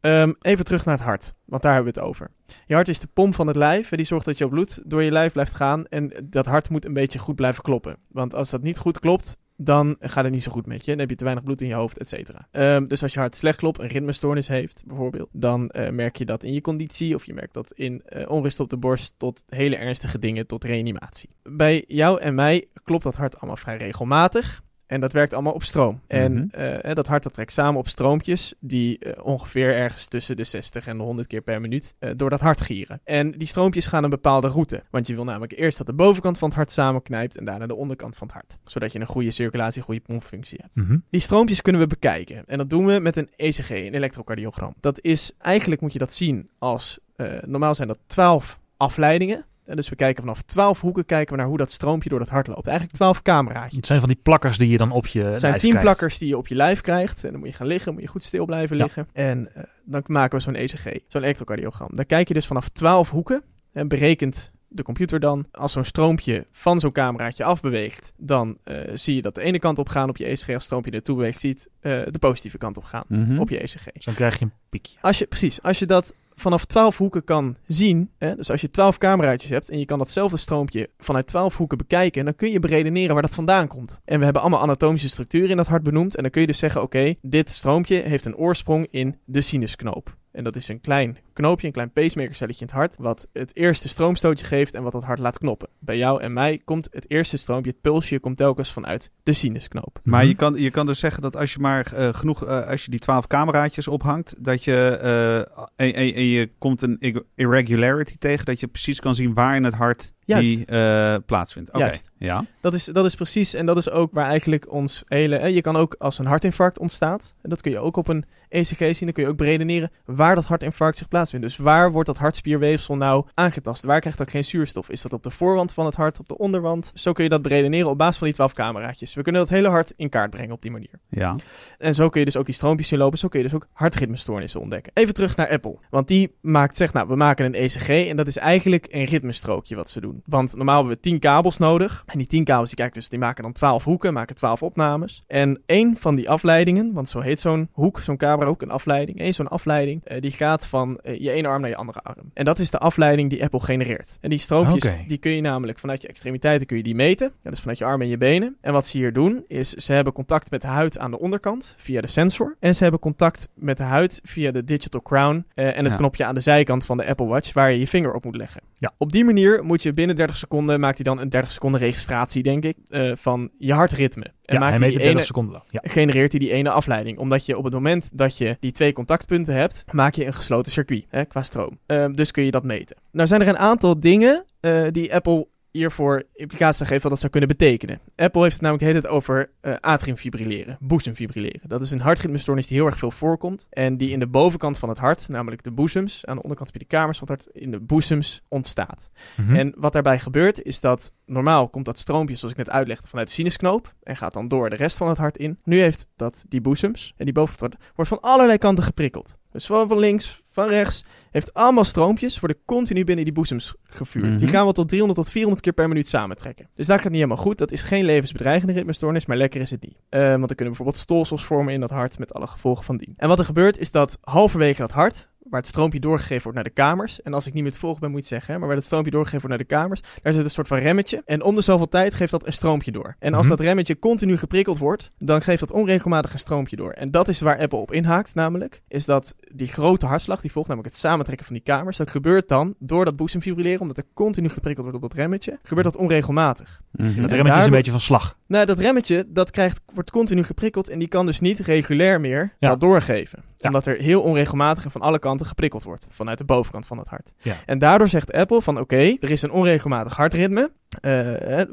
ehm, even terug naar het hart, want daar hebben we het over. Je hart is de pomp van het lijf en die zorgt dat je bloed door je lijf blijft gaan. En dat hart moet een beetje goed blijven kloppen. Want als dat niet goed klopt, dan gaat het niet zo goed met je. Dan heb je te weinig bloed in je hoofd, et cetera. Ehm, dus als je hart slecht klopt, een ritmestoornis heeft bijvoorbeeld, dan eh, merk je dat in je conditie of je merkt dat in eh, onrust op de borst tot hele ernstige dingen, tot reanimatie. Bij jou en mij klopt dat hart allemaal vrij regelmatig. En dat werkt allemaal op stroom. En Mhm. eh, dat hart dat trekt samen op stroompjes die eh, ongeveer ergens tussen de 60 en de 100 keer per minuut eh, door dat hart gieren. En die stroompjes gaan een bepaalde route. Want je wil namelijk eerst dat de bovenkant van het hart samenknijpt en daarna de onderkant van het hart. Zodat je een goede circulatie, een goede pompfunctie hebt. Mhm. Die stroompjes kunnen we bekijken. En dat doen we met een ECG, een elektrocardiogram. Dat is, eigenlijk moet je dat zien als, normaal zijn dat 12 afleidingen. En dus we kijken vanaf 12 hoeken kijken we naar hoe dat stroompje door dat hart loopt. Eigenlijk 12 cameraatjes. Het zijn van die plakkers die je dan op je Het zijn 10 krijgt. plakkers die je op je lijf krijgt. En dan moet je gaan liggen, moet je goed stil blijven Ja. liggen. En eh, dan maken we zo'n ECG, zo'n elektrocardiogram. Daar kijk je dus vanaf 12 hoeken en berekent de computer dan, als zo'n stroompje van zo'n cameraatje afbeweegt, dan eh, zie je dat de ene kant op gaan op je ECG. Als het stroompje naartoe beweegt, ziet eh, de positieve kant op gaan Mhm. op je ECG. Dus dan krijg je een piekje. Als je, precies, als je dat vanaf 12 hoeken kan zien, hè, dus als je 12 cameraatjes hebt en je kan datzelfde stroompje vanuit 12 hoeken bekijken, dan kun je beredeneren waar dat vandaan komt. En we hebben allemaal anatomische structuren in dat hart benoemd en dan kun je dus zeggen, oké, dit stroompje heeft een oorsprong in de sinusknoop. En dat is een klein knoopje, een klein pacemakercelletje in het hart, wat het eerste stroomstootje geeft en wat het hart laat knoppen. Bij jou en mij komt het eerste stroompje, het pulsje, komt telkens vanuit de sinusknoop. Maar Mhm. je kan, je kan dus zeggen dat als je maar eh, genoeg, eh, als je die twaalf cameraatjes ophangt, dat je eh, en, en, en je komt een ir- irregularity tegen, dat je precies kan zien waar in het hart Juist. die eh, plaatsvindt. Oké, Juist. ja. Dat is, dat is precies, en dat is ook waar eigenlijk ons hele... Hè, je kan ook als een hartinfarct ontstaat, en dat kun je ook op een ECG zien, dan kun je ook beredeneren waar dat hartinfarct zich plaatsvindt. Dus waar wordt dat hartspierweefsel nou aangetast? Waar krijgt dat geen zuurstof? Is dat op de voorwand van het hart, op de onderwand? Zo kun je dat beredeneren op basis van die 12 cameraatjes. We kunnen dat hele hart in kaart brengen op die manier. ja. En zo kun je dus ook die stroompjes zien lopen. Zo kun je dus ook hartritmestoornissen ontdekken. Even terug naar Apple. Want die maakt, zegt nou, we maken een ECG. En dat is eigenlijk een ritmestrookje wat ze doen. Want normaal hebben we 10 kabels nodig. En die 10 kabels, die, dus, die maken dan 12 hoeken, maken 12 opnames. En één van die afleidingen, want zo heet zo'n hoek, zo'n camerahoek, een afleiding. Één zo'n afleiding, eh, die gaat van eh, je ene arm naar je andere arm. En dat is de afleiding die Apple genereert. En die stroompjes, Oké. die kun je namelijk vanuit je extremiteiten kun je die meten. Ja, dus vanuit je armen en je benen. En wat ze hier doen, is ze hebben contact met de huid aan de onderkant via de sensor. En ze hebben contact met de huid via de digital crown eh, en het Ja. knopje aan de zijkant van de Apple Watch waar je je vinger op moet leggen. Ja. Op die manier moet je binnen 30 seconden, maakt hij dan een 30 seconden registratie, denk ik, eh, van je hartritme. En Ja, maakt hij die het 30 ene, seconden lang. Ja. genereert hij die ene afleiding. Omdat je op het moment dat je die twee contactpunten hebt, maak je een gesloten circuit hè, qua stroom. Ehm, dus kun je dat meten. Nou zijn er een aantal dingen eh, die Apple hiervoor implicaties aan geeft wat dat zou kunnen betekenen. Apple heeft het namelijk tijd over eh atriumfibrilleren, boezemfibrilleren. Dat is een hartritmestoornis die heel erg veel voorkomt en die in de bovenkant van het hart, namelijk de boezems, aan de onderkant je de kamers van het hart, in de boezems ontstaat. Mhm. En wat daarbij gebeurt is dat normaal komt dat stroompje, zoals ik net uitlegde, vanuit de sinusknoop en gaat dan door de rest van het hart in. Nu heeft dat die boezems en die bovenkant wordt van allerlei kanten geprikkeld. Dus zowel van links, van rechts, heeft allemaal stroompjes, worden continu binnen die boezems gevuurd. Mhm. Die gaan wel tot 300 tot 400 keer per minuut samentrekken. Dus dat gaat niet helemaal goed. Dat is geen levensbedreigende ritmestoornis, maar lekker is het niet. Eh, want er kunnen bijvoorbeeld stolsels vormen in dat hart met alle gevolgen van dien. En wat er gebeurt is dat halverwege dat hart waar het stroompje doorgegeven wordt naar de kamers. En als ik niet meer het volgen ben, moet je het zeggen, hè, maar waar het stroompje doorgegeven wordt naar de kamers, daar zit een soort van remmetje. En om de zoveel tijd geeft dat een stroompje door. En als Mhm. dat remmetje continu geprikkeld wordt, dan geeft dat onregelmatig een stroompje door. En dat is waar Apple op inhaakt, namelijk, is dat die grote hartslag, die volgt namelijk het samentrekken van die kamers, dat gebeurt dan door dat boezemfibrilleren, omdat er continu geprikkeld wordt op dat remmetje, gebeurt dat onregelmatig. Mhm. Dat remmetje is een beetje van slag. Nou, dat remmetje, dat krijgt, wordt continu geprikkeld en die kan dus niet regulair meer Ja. dat doorgeven. Ja. Omdat er heel onregelmatig en van alle kanten geprikkeld wordt, vanuit de bovenkant van het hart. Ja. En daardoor zegt Apple van, oké, er is een onregelmatig hartritme. Eh,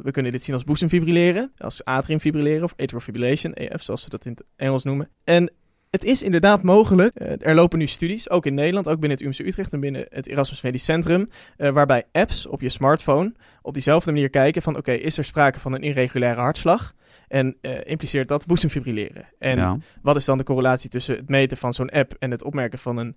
we kunnen dit zien als boezemfibrilleren, als atriumfibrilleren of atrial fibrillation, AF, zoals ze dat in het Engels noemen. En het is inderdaad mogelijk. eh, er lopen nu studies, ook in Nederland, ook binnen het UMC Utrecht en binnen het Erasmus Medisch Centrum, eh, waarbij apps op je smartphone op diezelfde manier kijken van, oké, is er sprake van een irregulaire hartslag? En eh, impliceert dat boezemfibrilleren? En ja. wat is dan de correlatie tussen het meten van zo'n app en het opmerken van een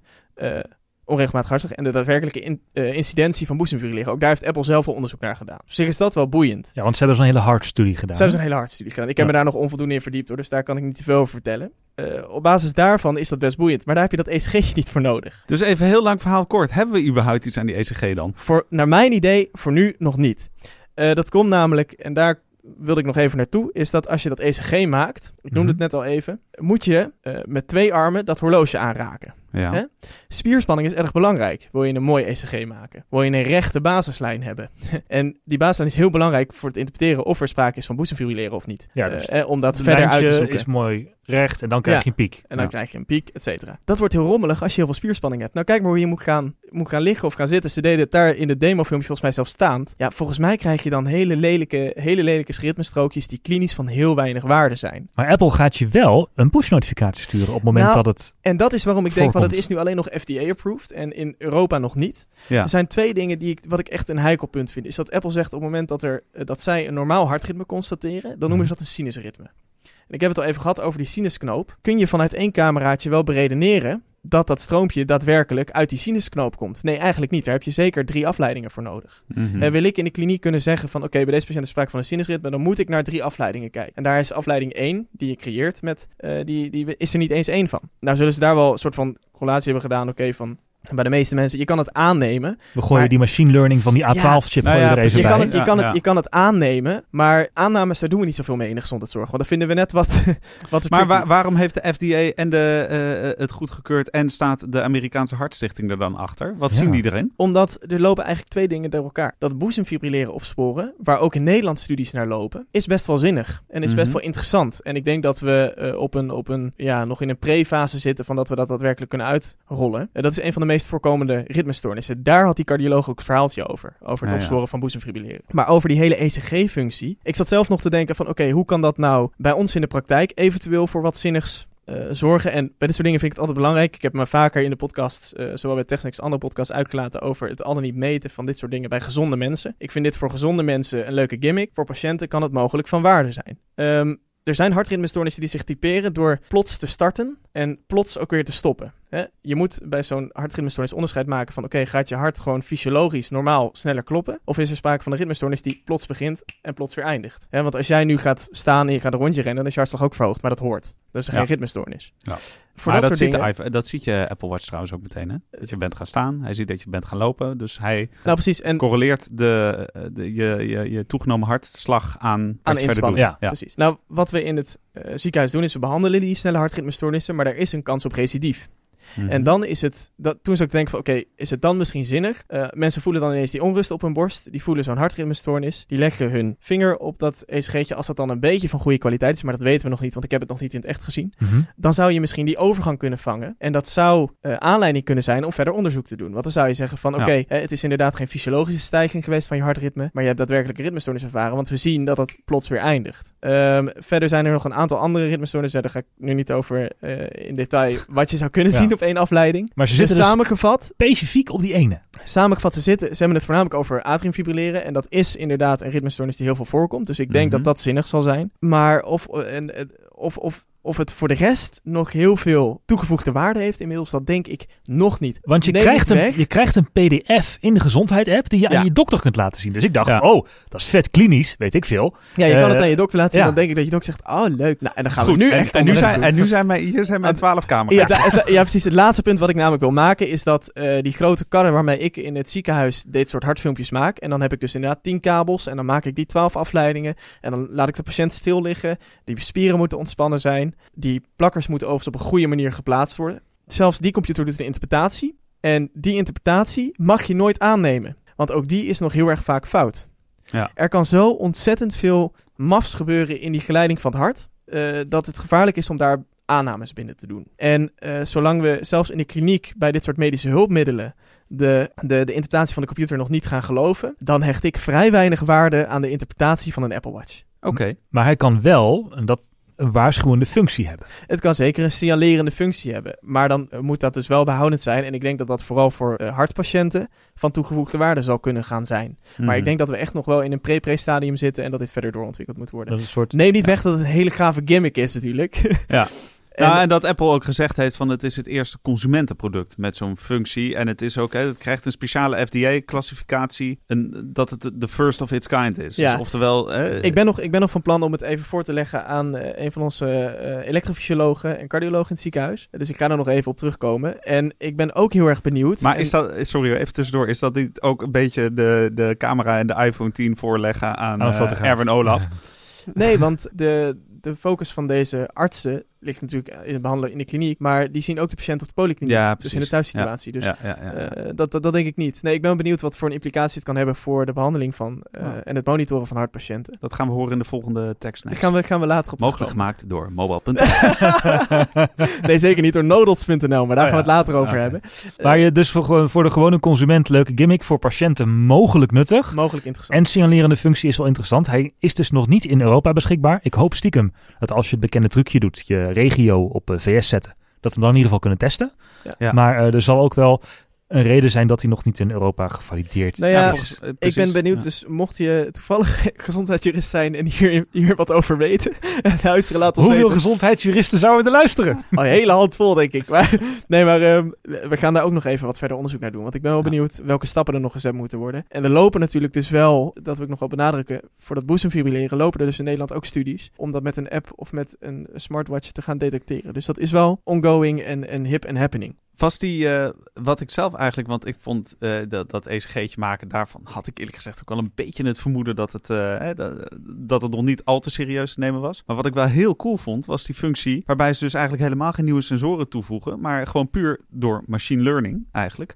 onregelmatig hartslag en de daadwerkelijke in- eh, incidentie van boezemfibrilleren? Ook daar heeft Apple zelf wel onderzoek naar gedaan. Op zich is dat wel boeiend. Ja, want ze hebben zo'n hele hartstudie gedaan. Ze hebben zo'n hele hartstudie gedaan. Ik heb Ja. me daar nog onvoldoende in verdiept hoor, dus daar kan ik niet te veel over vertellen. Eh, op basis daarvan is dat best boeiend, maar daar heb je dat ECG [laughs] niet voor nodig. Dus even heel lang verhaal kort. Hebben we überhaupt iets aan die ECG dan? Voor, naar mijn idee, voor nu nog niet. Eh, dat komt namelijk, en daar wilde ik nog even naartoe, is dat als je dat ECG maakt, ik noemde Mhm. het net al even, moet je eh, met twee armen dat horloge aanraken. Ja. Hè? Spierspanning is erg belangrijk. Wil je een mooi ECG maken? Wil je een rechte basislijn hebben? [laughs] en die basislijn is heel belangrijk voor het interpreteren of er sprake is van boezemfibrilleren of niet. Ja, dus Eh, eh, om dat verder uit te zoeken. is mooi recht en dan krijg Ja. je een piek. En dan Ja. krijg je een piek, et cetera. Dat wordt heel rommelig als je heel veel spierspanning hebt. Nou, kijk maar hoe je moet gaan, moet gaan liggen of gaan zitten. Ze deden het daar in het demofilmpje volgens mij zelf staand. Ja, volgens mij krijg je dan hele lelijke, hele lelijke ritmestrookjes die klinisch van heel weinig waarde zijn. Maar Apple gaat je wel een push-notificatie sturen op het moment Nou, dat het... En dat is waarom ik denk, want het is nu alleen nog FDA-approved en in Europa nog niet. Ja. Er zijn twee dingen die ik, wat ik echt een heikelpunt vind. Is dat Apple zegt op het moment dat, er, eh, dat zij een normaal hartritme constateren, dan noemen ze dat een sinusritme. En ik heb het al even gehad over die sinusknoop. Kun je vanuit één cameraatje wel beredeneren dat dat stroompje daadwerkelijk uit die sinusknoop komt? Nee, eigenlijk niet. Daar heb je zeker drie afleidingen voor nodig. Mhm. Eh, wil ik in de kliniek kunnen zeggen van oké, bij deze patiënt is sprake van een sinusritme, dan moet ik naar drie afleidingen kijken. En daar is afleiding 1, die je creëert, met, eh, die, die is er niet eens één van. Nou zullen ze daar wel een soort van correlatie hebben gedaan, oké, van bij de meeste mensen, je kan het aannemen. We gooien maar- die machine learning van die A12-chip nou gooien ja, er even Je bij. kan, het, je, Ja, kan ja. het, je kan het aannemen, maar aannames, daar doen we niet zoveel mee in de gezondheidszorg. Want dan vinden we net wat, [laughs] wat Maar waarom heeft de FDA en de, eh, het goedgekeurd en staat de Amerikaanse Hartstichting er dan achter? Wat Ja. zien die erin? Omdat er lopen eigenlijk twee dingen door elkaar. Dat boezemfibrilleren opsporen, waar ook in Nederland studies naar lopen, is best wel zinnig. En is best Mhm. wel interessant. En ik denk dat we eh, op een, op een, ja, nog in een pre-fase zitten van dat we dat daadwerkelijk kunnen uitrollen. En dat is een van de meest voorkomende ritmestoornissen. Daar had die cardioloog ook verhaaltje over. Over het Ja, ja. opsporen van boezemfibrilleren. Maar over die hele ECG-functie. Ik zat zelf nog te denken van oké, hoe kan dat nou bij ons in de praktijk eventueel voor wat zinnigs eh, zorgen. En bij dit soort dingen vind ik het altijd belangrijk. Ik heb me vaker in de podcast, eh, zowel bij Technics als andere podcasts, uitgelaten over het al dan niet meten van dit soort dingen bij gezonde mensen. Ik vind dit voor gezonde mensen een leuke gimmick. Voor patiënten kan het mogelijk van waarde zijn. Ehm, er zijn hartritmestoornissen die zich typeren door plots te starten en plots ook weer te stoppen. Hè? Je moet bij zo'n hartritmestoornis onderscheid maken van... oké, gaat je hart gewoon fysiologisch normaal sneller kloppen? Of is er sprake van een ritmestoornis die plots begint en plots weer eindigt? Hè, want als jij nu gaat staan en je gaat een rondje rennen... dan is je hartslag ook verhoogd, maar dat hoort. Is er Ja. geen ritmestoornis. Ja. Voor maar dat, dat, soort ziet dingen... dat ziet je Apple Watch trouwens ook meteen. Hè? Dat je bent gaan staan. Hij ziet dat je bent gaan lopen. Dus hij Nou, precies. En correleert de, eh, de, je, je, je toegenomen hartslag aan, Aan inspanning. Ja. Precies. Nou, wat we in het eh, ziekenhuis doen is we behandelen die snelle hartritmestoornissen, maar er is een kans op recidief. Mhm. En dan is het, dat, toen zou ik denken van oké, is het dan misschien zinnig? Eh, mensen voelen dan ineens die onrust op hun borst, die voelen zo'n hartritmestoornis, die leggen hun vinger op dat ECG'tje, als dat dan een beetje van goede kwaliteit is, maar dat weten we nog niet, want ik heb het nog niet in het echt gezien. Mhm. Dan zou je misschien die overgang kunnen vangen. En dat zou eh, aanleiding kunnen zijn om verder onderzoek te doen. Want dan zou je zeggen van oké, het is inderdaad geen fysiologische stijging geweest van je hartritme, maar je hebt daadwerkelijk ritmestoornis ervaren, want we zien dat dat plots weer eindigt. Ehm, verder zijn er nog een aantal andere ritmestoornissen, daar ga ik nu niet over eh, in detail wat je zou kunnen Ja. zien op één afleiding. Maar ze Dus zitten dus samengevat, specifiek op die ene. samengevat, ze, zitten, ze hebben het voornamelijk over atriumfibrilleren. En dat is inderdaad een ritmestoornis die heel veel voorkomt. Dus ik denk Mhm. dat dat zinnig zal zijn. Maar of, en, eh, of, of of het voor de rest nog heel veel toegevoegde waarde heeft inmiddels, dat denk ik nog niet. Want je Neem krijgt, een, je krijgt een pdf in de gezondheid-app die je Ja. aan je dokter kunt laten zien. Dus ik dacht, Ja. oh, dat is vet klinisch, weet ik veel. Ja, je kan het Eh, aan je dokter laten zien. ja. Dan denk ik dat je dokter zegt, oh leuk. Nou, en dan gaan Goed, we nu echt en, nu zijn, doen. en nu zijn wij, hier zijn mijn twaalf camera's. Ja, precies. Het laatste punt wat ik namelijk wil maken is dat eh, die grote karren waarmee ik in het ziekenhuis dit soort hartfilmpjes maak. En dan heb ik dus inderdaad 10 kabels en dan maak ik die 12 afleidingen. En dan laat ik de patiënt stil liggen. Die spieren moeten ontspannen zijn. Die plakkers moeten overigens op een goede manier geplaatst worden. Zelfs die computer doet een interpretatie. En die interpretatie mag je nooit aannemen. Want ook die is nog heel erg vaak fout. Ja. Er kan zo ontzettend veel mafs gebeuren in die geleiding van het hart. eh, dat het gevaarlijk is om daar aannames binnen te doen. En eh, zolang we zelfs in de kliniek bij dit soort medische hulpmiddelen de, de, de interpretatie van de computer nog niet gaan geloven, dan hecht ik vrij weinig waarde aan de interpretatie van een Apple Watch. Oké. Maar hij kan wel en dat, een waarschuwende functie hebben. Het kan zeker een signalerende functie hebben, maar dan eh, moet dat dus wel behoudend zijn. En ik denk dat dat vooral voor eh, hartpatiënten van toegevoegde waarde zal kunnen gaan zijn. Maar Mhm. ik denk dat we echt nog wel in een pre-pre-stadium zitten en dat dit verder doorontwikkeld moet worden. Dat is een soort... Neem niet weg dat het een hele gave gimmick is natuurlijk. Ja. [laughs] En- Nou, en dat Apple ook gezegd heeft van het is het eerste consumentenproduct met zo'n functie. En het is ook, hè, het krijgt een speciale FDA-classificatie. En dat het de first of its kind is. Ja. Dus oftewel... hè, Ik ben, nog, ik ben nog van plan om het even voor te leggen aan eh, een van onze eh elektrofysiologen en cardiologen in het ziekenhuis. Dus ik ga er nog even op terugkomen. En ik ben ook heel erg benieuwd. Maar En- is dat, sorry even tussendoor, is dat niet ook een beetje de, de camera en de iPhone 10 voorleggen aan, eh, fotograaf. Erwin Olaf? Nee, want de, de focus van deze artsen ligt natuurlijk in het behandelen in de kliniek. Maar die zien ook de patiënt op de polykliniek. Ja, dus in de thuissituatie. Dus ja, ja, ja. eh, dat, dat, dat denk ik niet. Nee, ik ben benieuwd wat voor een implicatie het kan hebben voor de behandeling van eh, Oh. en het monitoren van hartpatiënten. dat gaan we horen in de volgende tekst. Daar gaan we, gaan we later op Mogelijk gemaakt door mobile.nl. [laughs] Nee, zeker niet door nodots.nl, maar daar Oh gaan we het ja. later over Oké. hebben. Waar je dus voor, voor de gewone consument leuke gimmick, voor patiënten mogelijk nuttig. Mogelijk interessant. En signalerende functie is wel interessant. Hij is dus nog niet in Europa beschikbaar. Ik hoop stiekem dat als je het bekende trucje doet, je regio op eh, VS zetten, dat we hem dan in ieder geval kunnen testen. Ja. Ja. Maar eh, er zal ook wel een reden zijn dat hij nog niet in Europa gevalideerd Nou ja, is. Ik ben benieuwd, Ja. dus mocht je toevallig [laughs] gezondheidsjurist zijn en hier, hier wat over weten [laughs] en luisteren, laat ons Hoeveel weten. gezondheidsjuristen zouden er luisteren? [laughs] Oh, een hele hand vol, denk ik. Maar, nee, maar ehm, we gaan daar ook nog even wat verder onderzoek naar doen. Want ik ben wel Ja. benieuwd welke stappen er nog gezet moeten worden. En er lopen natuurlijk dus wel, dat wil ik nog wel benadrukken, voor dat boezemfibrilleren lopen er dus in Nederland ook studies. Om dat met een app of met een smartwatch te gaan detecteren. Dus dat is wel ongoing en, en hip en happening. Was die, eh, wat ik zelf eigenlijk, want ik vond eh, dat, dat ECG'tje maken, daarvan had ik eerlijk gezegd ook wel een beetje het vermoeden dat het, eh, hè, dat, dat het nog niet al te serieus te nemen was. Maar wat ik wel heel cool vond, was die functie waarbij ze dus eigenlijk helemaal geen nieuwe sensoren toevoegen, maar gewoon puur door machine learning eigenlijk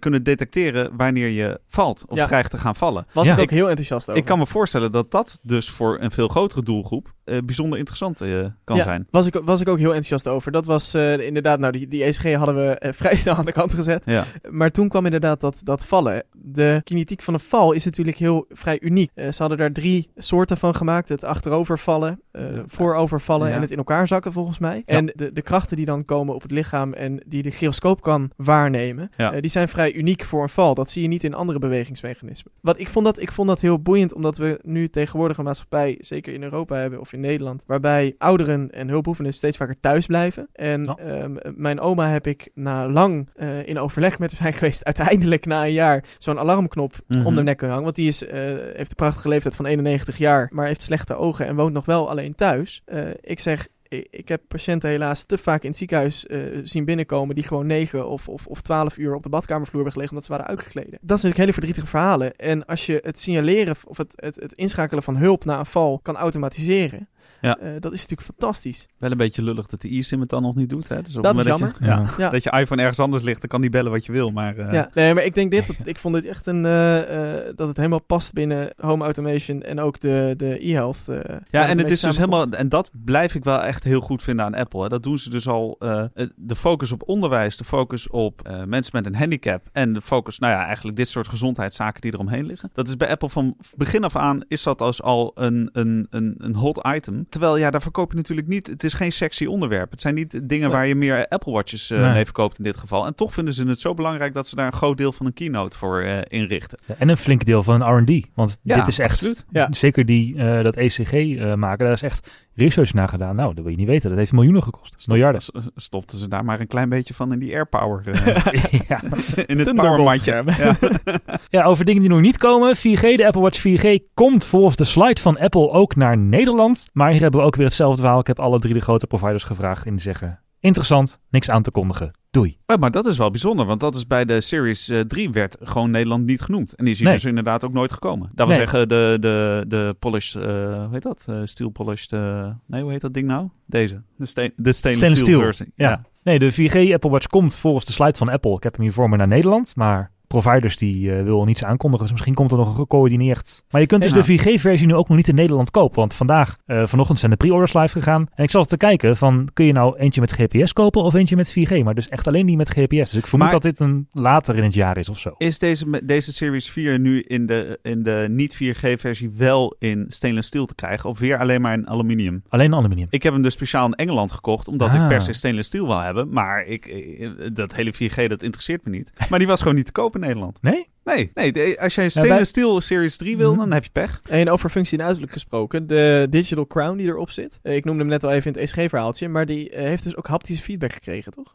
kunnen detecteren wanneer je valt of Ja. dreigt te gaan vallen. Was Ja. ik ook heel enthousiast over. Ik kan me voorstellen dat dat dus voor een veel grotere doelgroep bijzonder interessant kan ja, zijn. Was ik, was ik ook heel enthousiast over. Dat was inderdaad, nou, die, die ECG hadden we eh, [laughs] vrij snel aan de kant gezet. Ja. Maar toen kwam inderdaad dat, dat vallen. De kinetiek van een val is natuurlijk heel vrij uniek. Eh, ze hadden daar drie soorten van gemaakt. Het achterovervallen, eh voorovervallen Ja. en het in elkaar zakken volgens mij. En de, de krachten die dan komen op het lichaam en die de gyroscoop kan waarnemen, die zijn vrij uniek voor een val. Dat zie je niet in andere bewegingsmechanismen. Wat, ik, vond dat, ik vond dat heel boeiend, omdat we nu tegenwoordig een maatschappij, zeker in Europa hebben of in Nederland, waarbij ouderen en hulpbehoevenden steeds vaker thuis blijven. En ehm, mijn oma heb ik na lang eh, in overleg met zijn [laughs] geweest, uiteindelijk na een jaar zo'n alarmknop Mhm. om de nek kunnen hangen. Want die is, eh, heeft de prachtige leeftijd van 91 jaar, maar heeft slechte ogen en woont nog wel alleen thuis. Eh, ik zeg, ik, heb patiënten helaas te vaak in het ziekenhuis zien binnenkomen die gewoon 9 of, of, of 12 uur op de badkamervloer hebben gelegen omdat ze waren uitgegleden. Dat is natuurlijk hele verdrietige verhalen. En als je het signaleren of het, het, het inschakelen van hulp na een val kan automatiseren, Ja. eh, dat is natuurlijk fantastisch. Wel een beetje lullig dat de eSIM het dan nog niet doet. Hè? Dus op Dat is jammer. je- ja. Ja. [laughs] Dat je iPhone ergens anders ligt, dan kan die bellen wat je wil. Maar eh, Ja, nee, maar ik denk dit, dat, [laughs] ik vond dit echt een, eh, dat het helemaal past binnen home automation en ook de, de e-health. eh, Ja, en het is dus helemaal, en dat blijf ik wel echt heel goed vinden aan Apple. Hè. Dat doen ze dus al. de focus op onderwijs, de focus op mensen met een handicap. En de focus, nou ja, eigenlijk dit soort gezondheidszaken die eromheen liggen. Dat is bij Apple van begin af aan, is dat als al een, een, een, een hot item. Terwijl, ja, daar verkoop je natuurlijk niet. Het is geen sexy onderwerp. Het zijn niet dingen waar je meer Apple Watches Nee. mee verkoopt in dit geval. En toch vinden ze het zo belangrijk dat ze daar een groot deel van een keynote voor eh, inrichten. Ja, En een flink deel van een R&D. Want Ja, dit is echt, absoluut. Ja. zeker die, eh, dat ECG maken, daar is echt research nagedaan. Nou, dat wil je niet weten. Dat heeft miljoenen gekost. Miljarden. Stopten ze daar maar een klein beetje van in die airpower. [laughs] ja. in het powermandje. Ja. [laughs] ja, over dingen die nog niet komen. 4G, de Apple Watch 4G komt volgens de slide van Apple ook naar Nederland. Maar hier hebben we ook weer hetzelfde verhaal. Ik heb alle drie de grote providers gevraagd en die zeggen... Interessant, niks aan te kondigen. Doei. Oh, maar dat is wel bijzonder, want dat is bij de Series eh, 3 werd gewoon Nederland niet genoemd. En die is hier Nee. dus inderdaad ook nooit gekomen. Dat wil Nee. zeggen, de, de, de polished, eh, hoe heet dat? Eh, steel polished, eh, nee, hoe heet dat ding nou? Deze, de, steen, de stainless, Stainless steel, steel. versie. Ja. Nee, de 4G Apple Watch komt volgens de slide van Apple. Ik heb hem hier voor me naar Nederland, maar providers die eh willen niets aankondigen. Dus misschien komt er nog een gecoördineerd. Maar je kunt dus Ja. de 4G-versie nu ook nog niet in Nederland kopen. Want vandaag, eh, vanochtend zijn de pre-orders live gegaan. En ik zat te kijken van, kun je nou eentje met GPS kopen of eentje met 4G? Maar dus echt alleen die met GPS. Dus ik vermoed Maar- dat dit een later in het jaar is of zo. Is deze, deze Series 4 nu in de, in de niet 4G-versie wel in stainless steel te krijgen? Of weer alleen maar in aluminium? Alleen aluminium. Ik heb hem dus speciaal in Engeland gekocht, omdat ik Ah. per se stainless steel wil hebben. Maar ik, eh, dat hele 4G, dat interesseert me niet. Maar die was gewoon niet te koop in Nederland. Nee? Nee, nee de- als jij een stainless steel Series 3 wil, Mhm. dan heb je pech. En over functie en uiterlijk gesproken, de Digital Crown die erop zit. Eh, Ik noemde hem net al even in het ESG-verhaaltje, maar die eh, heeft dus ook haptische feedback gekregen, toch?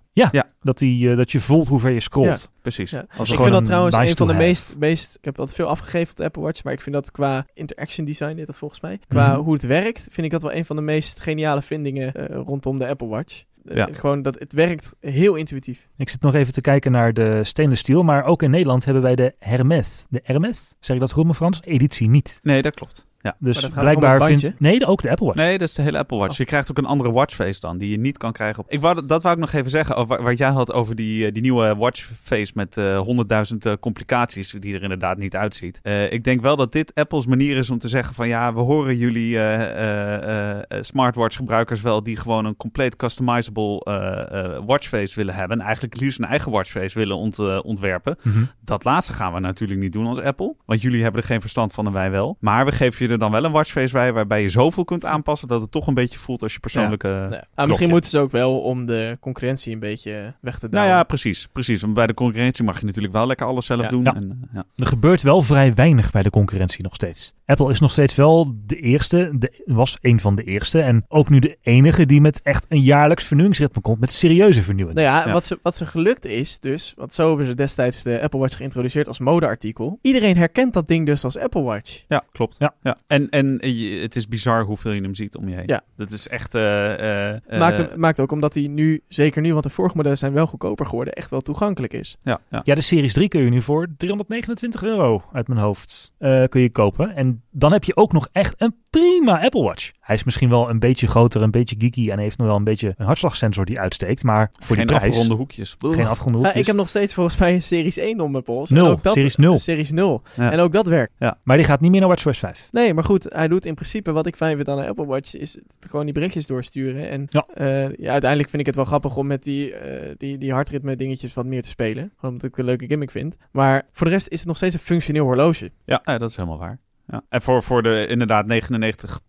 Dat, die, eh, dat je voelt hoe ver je scrolt. Precies. Ja. Als ik vind dat trouwens nice een van de have. meest, meest... Ik heb altijd veel afgegeven op de Apple Watch, maar ik vind dat qua interaction design, dit dat volgens mij. Qua Mhm. hoe het werkt, vind ik dat wel een van de meest geniale vindingen eh, rondom de Apple Watch. Eh, Ja. Gewoon dat het werkt heel intuïtief. Ik zit nog even te kijken naar de stainless steel. Maar ook in Nederland hebben wij de Hermes. De Hermes, zeg ik dat goed, mijn Frans? Editie niet. Nee, dat klopt. Ja. Dus Maar dat gaat blijkbaar vindt... Nee, ook de Apple Watch. Nee, dat is de hele Apple Watch. Oh. Je krijgt ook een andere watchface dan, die je niet kan krijgen. Op... Ik wou, dat wou ik nog even zeggen, over, wat jij had over die, eh, die nieuwe watchface met eh, honderdduizend eh, complicaties, die er inderdaad niet uitziet. Eh, ik denk wel dat dit Apples manier is om te zeggen van ja, we horen jullie eh, eh, eh, smartwatch gebruikers wel die gewoon een compleet customizable eh, eh, watchface willen hebben. En eigenlijk liefst een eigen watchface willen ont, ontwerpen. Mhm. Dat laatste gaan we natuurlijk niet doen als Apple. Want jullie hebben er geen verstand van en wij wel. Maar we geven je er dan wel een watchface bij waarbij je zoveel kunt aanpassen dat het toch een beetje voelt als je persoonlijke... Nou, ah, klokje. misschien moeten ze ook wel om de concurrentie een beetje weg te Nou douwen. ja, precies, precies. Want bij de concurrentie mag je natuurlijk wel lekker alles zelf Ja. doen. Ja. En, eh, ja. Er gebeurt wel vrij weinig bij de concurrentie nog steeds. Apple is nog steeds wel de eerste, de, was een van de eerste. En ook nu de enige die met echt een jaarlijks vernieuwingsritme komt. Met serieuze vernieuwing. Nou ja, Ja. Wat, ze, wat ze gelukt is dus, want zo hebben ze destijds de Apple Watch geïntroduceerd als modeartikel. Iedereen herkent dat ding dus als Apple Watch. Ja, klopt. Ja. Ja. En, en je- het is bizar hoeveel je hem ziet om je heen. Ja. Dat is echt... eh, eh, maakt, eh, hem- maakt ook omdat hij nu, zeker nu, want de vorige modellen zijn wel goedkoper geworden, echt wel toegankelijk is. ja, ja. Ja, de Series 3 kun je nu voor 329 euro uit mijn hoofd eh, kun je kopen. En dan heb je ook nog echt een prima Apple Watch. Hij is misschien wel een beetje groter, een beetje geeky en heeft nog wel een beetje een hartslagsensor die uitsteekt. Maar voor Geen die prijs, afgeronde hoekjes. geen afgeronde Ja, hoekjes. ik heb nog steeds volgens mij een Series 1 om mijn pols. En Nul, ook dat, Series 0. Series 0. Ja. En ook dat werkt. Maar die gaat niet meer naar WatchOS 5. Nee, maar goed, hij doet in principe wat ik fijn vind aan een Apple Watch, is gewoon die berichtjes doorsturen. En Ja. eh, ja, uiteindelijk vind ik het wel grappig om met die, eh, die, die hartritme dingetjes wat meer te spelen. Gewoon omdat ik het een leuke gimmick vind. Maar voor de rest is het nog steeds een functioneel horloge. Ja, ja, dat is helemaal waar. Ja. En voor, voor de inderdaad 99%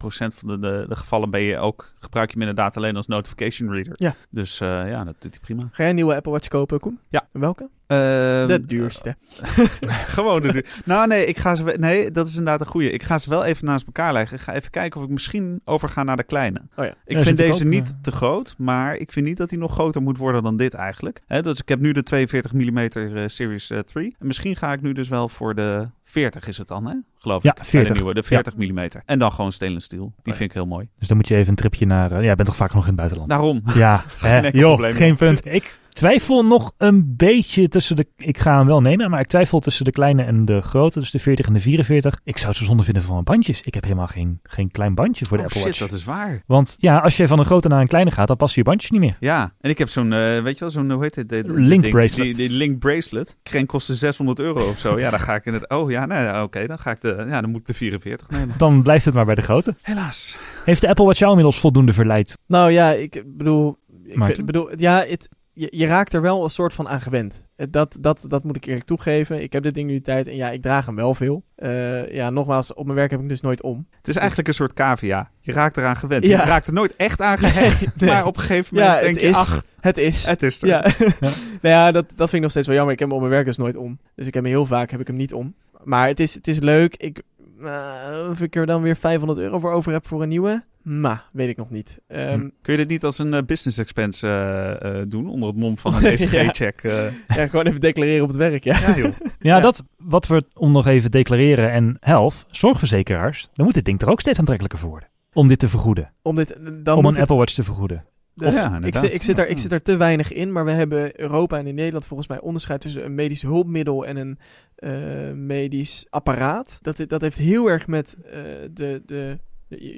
van de, de, de gevallen ben je ook, gebruik je hem inderdaad alleen als notification reader. Ja. Dus eh, ja, dat doet hij prima. Ga jij een nieuwe Apple Watch kopen, Koen? Ja. En welke? Ehm, de duurste. [laughs] Gewoon de duur. Nou nee, ik ga ze, nee, dat is inderdaad een goede. Ik ga ze wel even naast elkaar leggen. Ik ga even kijken of ik misschien overga naar de kleine. Oh ja. Ik Ja, vind deze ook, niet eh. te groot, maar ik vind niet dat hij nog groter moet worden dan dit eigenlijk. Hè, dus ik heb nu de 42 mm eh, Series eh, 3. En misschien ga ik nu dus wel voor de 40 is het dan, hè? Geloof Ja, ik. Bij 40. De nieuwe, de 40 mm. En dan gewoon stainless steel. Die ja. vind ik heel mooi. Dus dan moet je even een tripje naar... eh, ja, je bent toch vaak nog in het buitenland? Daarom. Ja, [laughs] hè, joh, probleem. geen punt. Ik twijfel nog een beetje tussen de... Ik ga hem wel nemen, maar ik twijfel tussen de kleine en de grote. Dus de 40 en de 44. Ik zou het zo zonde vinden van mijn bandjes. Ik heb helemaal geen, geen klein bandje voor de Oh, Apple shit, Watch. dat is waar. Want ja, als je van een grote naar een kleine gaat, dan passen je bandjes niet meer. Ja, en ik heb zo'n, eh, weet je wel, zo'n, hoe heet het? De, Link ding- bracelet. Die, die link bracelet. Geen kostte 600 euro of zo. Ja, dan ga ik in het, oh ja, nee, ja, oké, dan ga ik de, ja, dan moet ik de 44 nemen. [laughs] Dan blijft het maar bij de grote. Helaas. Heeft de Apple Watch jou inmiddels voldoende verleid? Nou ja, ik bedoel... Ik vind- bedoel ja, het, je, je raakt er wel een soort van aan gewend. Eh, Dat, dat, dat moet ik eerlijk toegeven. Ik heb dit ding nu de tijd en ja, ik draag hem wel veel. Eh, ja, nogmaals, op mijn werk heb ik dus nooit om. Het is eigenlijk een soort cavia. Je raakt eraan gewend. Ja. Je raakt er nooit echt aan [laughs] gehecht. Nee. Maar op een gegeven moment Ja, denk het je, is. ach, Het is. het is er. Ja, [laughs] [laughs] nou ja dat, dat vind ik nog steeds wel jammer. Ik heb hem op mijn werk dus nooit om. Dus ik heb hem heel vaak heb ik hem niet om. Maar het is, het is leuk. Ik, eh, of ik er dan weer 500 euro voor over heb voor een nieuwe. Ma, weet ik nog niet. Ehm, Hm. Kun je dit niet als een eh, business expense eh, eh, doen? Onder het mom van [laughs] een Ja. ECG-check? eh? Ja, gewoon even declareren op het werk, ja. ja, joh. [laughs] Ja, Ja. dat wat we om nog even declareren en health, zorgverzekeraars, dan moet dit ding er ook steeds aantrekkelijker voor worden. Om dit te vergoeden. Om, dit, dan om een het- Apple Watch te vergoeden. de- Of- Ja, ik, zit, ik, zit daar, ik zit daar te weinig in, maar we hebben Europa en in Nederland volgens mij onderscheid tussen een medisch hulpmiddel en een eh, medisch apparaat. Dat, dat heeft heel erg met eh, de, de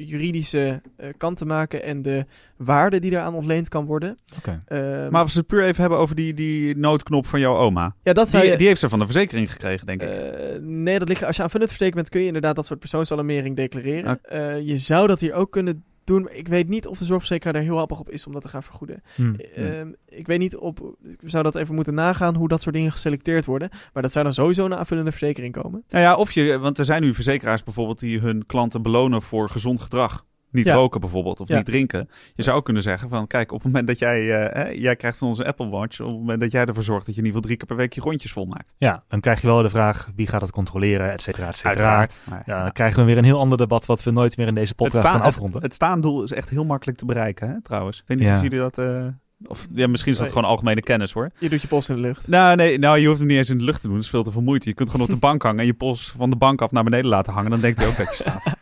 juridische eh, kant te maken en de waarde die daaraan ontleend kan worden. Oké. Ehm, Maar als we het puur even hebben over die, die noodknop van jouw oma. ja, dat Die, je, die heeft ze van de verzekering gekregen, denk ik. Eh, nee, dat ligt, als je aanvullend verzekerd bent, kun je inderdaad dat soort persoonsalarmering declareren. Eh, je zou dat hier ook kunnen doen. Ik weet niet of de zorgverzekeraar daar heel happig op is om dat te gaan vergoeden. Hm. Ehm, ik weet niet op. Ik zou dat even moeten nagaan hoe dat soort dingen geselecteerd worden. Maar dat zou dan sowieso een aanvullende verzekering komen. Nou ja, of je, want er zijn nu verzekeraars bijvoorbeeld die hun klanten belonen voor gezond gedrag. Niet Ja. roken bijvoorbeeld, of Ja. niet drinken. Je zou ook kunnen zeggen van, kijk, op het moment dat jij, eh, jij krijgt van onze Apple Watch, op het moment dat jij ervoor zorgt dat je in ieder geval drie keer per week je rondjes volmaakt. Ja, dan krijg je wel de vraag wie gaat het controleren, et cetera, et cetera. Ja, dan krijgen we weer een heel ander debat wat we nooit meer in deze het, podcast staan, gaan het, afronden. het staandoel is echt heel makkelijk te bereiken, hè, trouwens. Ik weet niet of jullie dat... eh, of ja, misschien is dat Nee. gewoon algemene kennis hoor. Je doet je post in de lucht. Nou, nee, nou, je hoeft hem niet eens in de lucht te doen. Dat is veel te veel moeite. Je kunt gewoon op de bank hangen en je pols van de bank af naar beneden laten hangen. Dan denkt hij ook dat je staat. [laughs]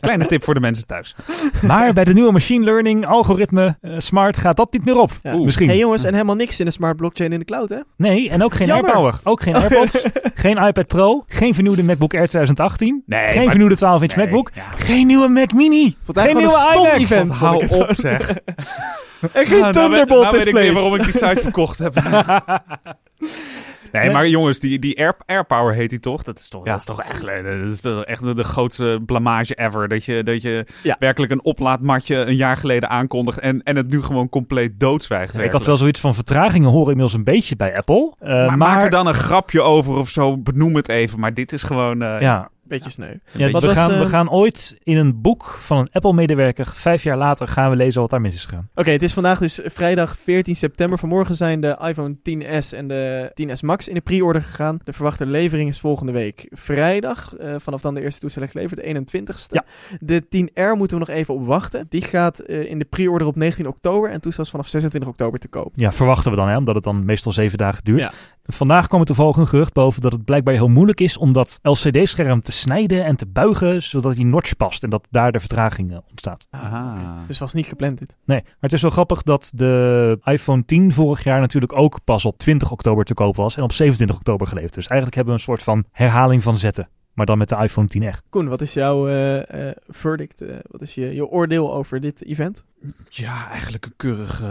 Kleine tip voor de mensen thuis. Maar bij de nieuwe machine learning algoritme eh, smart gaat dat niet meer op. Ja. Oeh, misschien. hey jongens, en helemaal niks in de smart blockchain in de cloud, hè? Nee, en ook geen Jammer. AirPower. Ook geen AirPods. [laughs] geen iPad Pro. Geen vernieuwde MacBook Air 2018. Nee, geen maar- vernieuwde 12-inch Nee, MacBook. ja. Geen nieuwe Mac Mini. Geen nieuwe een stom iMac. event. Hou op zeg. [laughs] En geen Nou, nou weet- Thunderbolt nou weet ik weer displays. waarom ik die site verkocht heb. [laughs] Nee, maar jongens, die, die Air, AirPower heet die toch? Dat is toch, Ja. dat is toch echt, dat is toch echt de, de grootste blamage ever. Dat je, dat je Ja. werkelijk een oplaadmatje een jaar geleden aankondigt en, en het nu gewoon compleet doodzwijgt. ik had wel zoiets van vertragingen hoor inmiddels een beetje bij Apple. Eh, maar, maar, maak er dan een grapje over of zo, benoem het even. Maar dit is gewoon... eh, ja, Beetje sneu. ja, we, gaan, we eh, gaan ooit in een boek van een Apple-medewerker, vijf jaar later, gaan we lezen wat daar mis is gegaan. Oké, het is vandaag dus vrijdag 14 september. Vanmorgen zijn de iPhone 10s en de 10s Max in de pre-order gegaan. De verwachte levering is volgende week vrijdag. eh, vanaf dan de eerste toestel geleverd, de 21ste. Ja. De 10R moeten we nog even op wachten. Die gaat eh, in de pre-order op 19 oktober en toestel is vanaf 26 oktober te koop. Ja, verwachten we dan, hè, omdat het dan meestal zeven dagen duurt. Ja. Vandaag kwam er toevallig een gerucht boven dat het blijkbaar heel moeilijk is om dat LCD-scherm te snijden en te buigen, zodat die notch past en dat daar de vertraging eh, ontstaat. Aha. Dus was niet gepland dit. Nee, maar het is wel grappig dat de iPhone 10 vorig jaar natuurlijk ook pas op 20 oktober te koop was en op 27 oktober geleverd. Dus eigenlijk hebben we een soort van herhaling van zetten, maar dan met de iPhone 10R. Koen, wat is jouw eh, eh, verdict? wat is je, je oordeel over dit event? Ja, eigenlijk een keurige,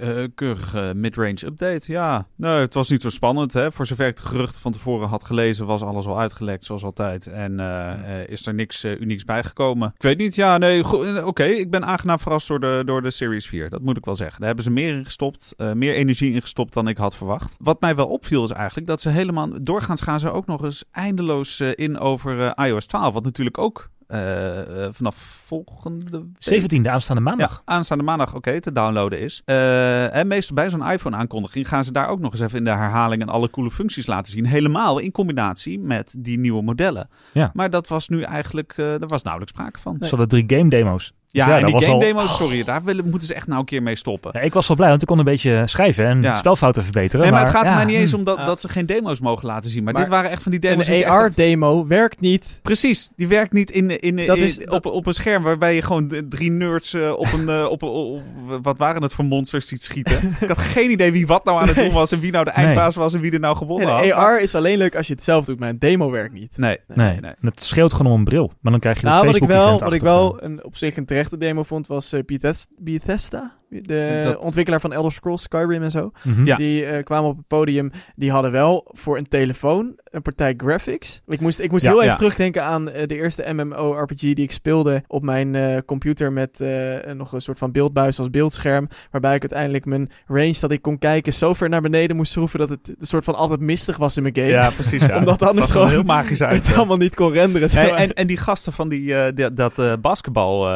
eh, keurige mid-range update. Ja, nee, het was niet zo spannend. Hè? Voor zover ik de geruchten van tevoren had gelezen, was alles al uitgelekt zoals altijd. En eh, eh, is er niks unieks bijgekomen. Ik weet niet, ja, nee, oké. ik ben aangenaam verrast door de, door de Series 4. Dat moet ik wel zeggen. Daar hebben ze meer in gestopt, meer energie in gestopt dan ik had verwacht. Wat mij wel opviel is eigenlijk dat ze helemaal, doorgaans gaan ze ook nog eens eindeloos in over iOS 12. Wat natuurlijk ook eh, eh, vanaf volgende week 17e aanstaande maandag. ja, aanstaande maandag oké te downloaden is. Eh, en meestal bij zo'n iPhone-aankondiging gaan ze daar ook nog eens even in de herhaling en alle coole functies laten zien. Helemaal in combinatie met die nieuwe modellen. Ja. Maar dat was nu eigenlijk, eh daar was nauwelijks sprake van. Ze hadden drie game demo's. Ja, Dus en die game al- demo's, sorry, daar willen, moeten ze echt nou een keer mee stoppen. Ja, ik was wel blij, want ik kon een beetje schrijven en Ja. spelfouten verbeteren. Nee, maar het gaat er mij niet eens om dat, dat ze geen demo's mogen laten zien. Maar, Maar dit waren echt van die demo's. die Een AR-demo werkt niet. Precies, die werkt niet in, in, in, Dat is- op, op een scherm waarbij je gewoon drie nerds eh, op een, eh, op, op, op- wat waren het voor monsters ziet schieten. [laughs] Ik had geen idee wie wat nou aan het doen was en wie nou de Nee. eindbaas was en wie er nou gewonnen En had. de AR is alleen leuk als je het zelf doet, maar een demo werkt niet. Nee, nee, Nee, nee. nee. het scheelt gewoon om een bril. Maar dan krijg je de Nou, wat ik Facebook wel, wat ik wel een, op zich een terechte demo vond, was eh, Bethes- Bethesda. De Dat- ontwikkelaar van Elder Scrolls, Skyrim en zo. Mhm. Ja. Die eh, kwamen op het podium. Die hadden wel voor een telefoon een partij graphics. Ik moest, ik moest Ja, heel even terugdenken aan eh, de eerste MMO-RPG die ik speelde op mijn eh, computer met eh, nog een soort van beeldbuis als beeldscherm. Waarbij ik uiteindelijk mijn range dat ik kon kijken zo ver naar beneden moest schroeven dat het een soort van altijd mistig was in mijn game. Ja, precies. Ja. [laughs] Omdat Het anders er gewoon heel magisch uit. het allemaal niet kon renderen. en, en die gasten van die, eh, die- dat eh basketbal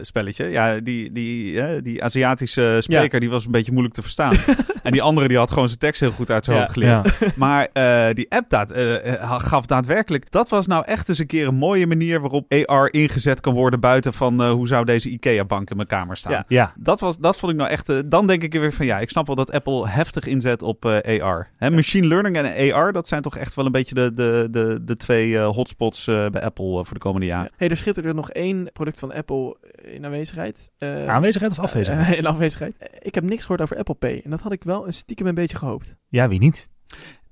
spelletje, ja, die, die, die Aziatische spreker, die was een beetje moeilijk te verstaan. [laughs] en die andere, die had gewoon zijn tekst heel goed uit zijn Ja. hoofd geleerd. Ja. [laughs] Maar eh, die app daad, eh, eh, gaf daadwerkelijk... Dat was nou echt eens een keer een mooie manier waarop AR ingezet kan worden... buiten van eh, hoe zou deze IKEA-bank in mijn kamer staan. Ja. Ja, Dat, was, dat vond ik nou echt... dan denk ik weer van ja, ik snap wel dat Apple heftig inzet op eh, AR. Hè, machine learning en AR, dat zijn toch echt wel een beetje de, de, de, de twee hotspots eh, bij Apple voor de komende jaren. Hey, er schittert er nog één product van Apple in aanwezigheid. Eh, aanwezigheid of afwezigheid? [laughs] in afwezigheid. Ik heb niks gehoord over Apple Pay. En dat had ik wel een stiekem een beetje gehoopt. Ja, wie niet?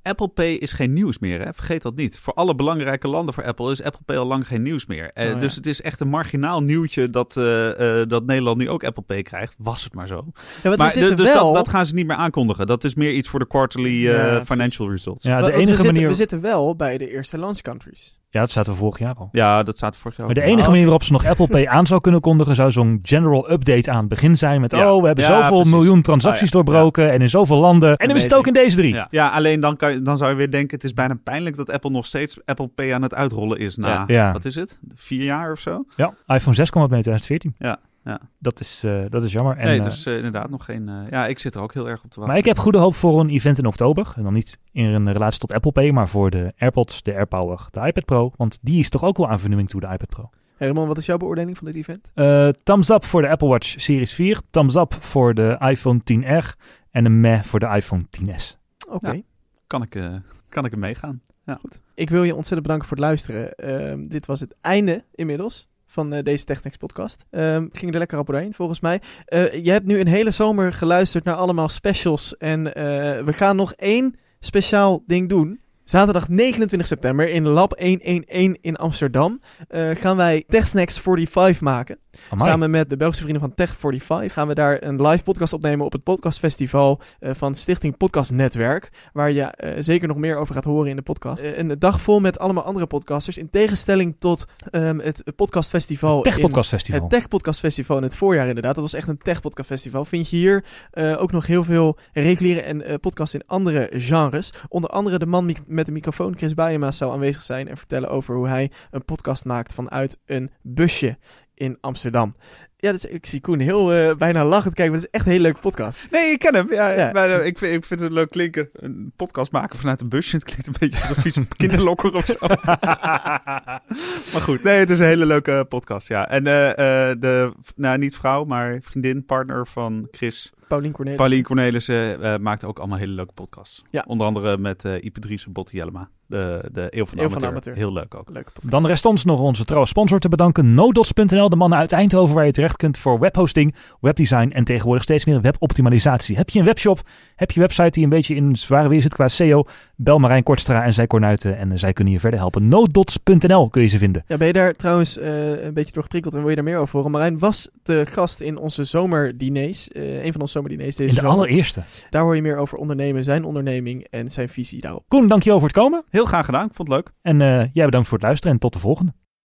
Apple Pay is geen nieuws meer, hè? vergeet dat niet. Voor alle belangrijke landen voor Apple is Apple Pay al lang geen nieuws meer. Eh, Oh, ja. Dus het is echt een marginaal nieuwtje dat, eh, eh, dat Nederland nu ook Apple Pay krijgt. Was het maar zo. Ja, maar we zitten dus wel... dat, dat gaan ze niet meer aankondigen. Dat is meer iets voor de quarterly eh, Ja, financial results. Ja, de we enige zitten, manier... We zitten wel bij de eerste launch countries. Ja, dat zaten we vorig jaar al. Ja, dat staat er vorig jaar Maar de enige manier waarop ze nog Apple Pay aan zou kunnen kondigen, zou zo'n general update aan het begin zijn. Met, Ja. oh, we hebben Ja, zoveel precies. miljoen transacties Oh, ja. doorbroken en in zoveel landen. En dan is het ook in deze drie. Ja. alleen dan, kan je, dan zou je weer denken, het is bijna pijnlijk dat Apple nog steeds Apple Pay aan het uitrollen is na, wat is het, vier jaar of zo? Ja, iPhone 6 kwam uit mee in 2014. Ja, ja. Dat is, eh, dat is jammer. En, nee, eh, dus eh, inderdaad nog geen, eh, ja, ik zit er ook heel erg op te wachten. maar ik heb goede hoop voor een event in oktober. En dan niet in een relatie tot Apple Pay, maar voor de AirPods, de AirPower, de iPad Pro. Want die is toch ook wel aan vernieuwing toe, de iPad Pro. Herman, wat is jouw beoordeling van dit event? Eh, thumbs up voor de Apple Watch Series 4. Thumbs up voor de iPhone 10R. En een meh voor de iPhone 10s. Oké. Ja. kan, ik, eh, kan ik er meegaan. Ik wil je ontzettend bedanken voor het luisteren. Ehm, dit was het einde inmiddels van eh, deze Technex podcast. Ehm ging er lekker op doorheen, volgens mij. Eh, je hebt nu een hele zomer geluisterd naar allemaal specials. En eh, we gaan nog één speciaal ding doen. Zaterdag 29 september in Lab 111 in Amsterdam gaan wij TechSnacks 45 maken. Amai. Samen met de Belgische vrienden van Tech45 gaan we daar een live podcast opnemen op het podcastfestival eh, van Stichting Podcast Netwerk. Waar je eh, zeker nog meer over gaat horen in de podcast. Eh, een dag vol met allemaal andere podcasters. In tegenstelling tot ehm, het podcastfestival. Tech in- Podcast Festival. het Tech Podcast Festival in het voorjaar inderdaad. Dat was echt een Tech Podcast Festival. Vind je hier ook nog heel veel reguliere en podcasts in andere genres. Onder andere de man met de microfoon, Chris Bijema, zou aanwezig zijn en vertellen over hoe hij een podcast maakt vanuit een busje in Amsterdam. Ja, dus ik zie Koen heel eh, bijna lachend kijken, maar het is echt een hele leuke podcast. Nee, ik ken hem. Ja, Ja. Maar, eh, ik, vind, ik vind het een leuk klinken. Een podcast maken vanuit een busje. Het klinkt een beetje alsof iets een kinderlokker of zo. [laughs] maar goed, nee, het is een hele leuke podcast, ja. En eh, eh, de, nou niet vrouw, maar vriendin, partner van Chris, Paulien Cornelis. Paulien Cornelissen, eh, maakt ook allemaal hele leuke podcasts. Ja. Onder andere met eh Ipe Dries en Botte Jellema. De, de Eeuw van de Eeuw van de Amateur. Heel leuk ook. Leuke podcast. Dan rest ons nog onze trouwe sponsor te bedanken. Nodots.nl, de mannen uit Eindhoven waar je terecht kunt voor webhosting, webdesign en tegenwoordig steeds meer weboptimalisatie. Heb je een webshop? Heb je een website die een beetje in zware weer zit qua SEO? Bel Marijn Kortstra en zij Kornuiten en eh, zij kunnen je verder helpen. Nodots.nl kun je ze vinden. Ja, ben je daar trouwens eh, een beetje door geprikkeld en wil je daar meer over horen? Marijn was de gast in onze zomerdiners. eh een van onze zomerdiners deze In de zomer. allereerste. Daar hoor je meer over ondernemen, zijn onderneming en zijn visie daarop. Koen, dankjewel voor het komen. Heel graag gedaan. Ik vond het leuk. En eh, jij bedankt voor het luisteren en tot de volgende.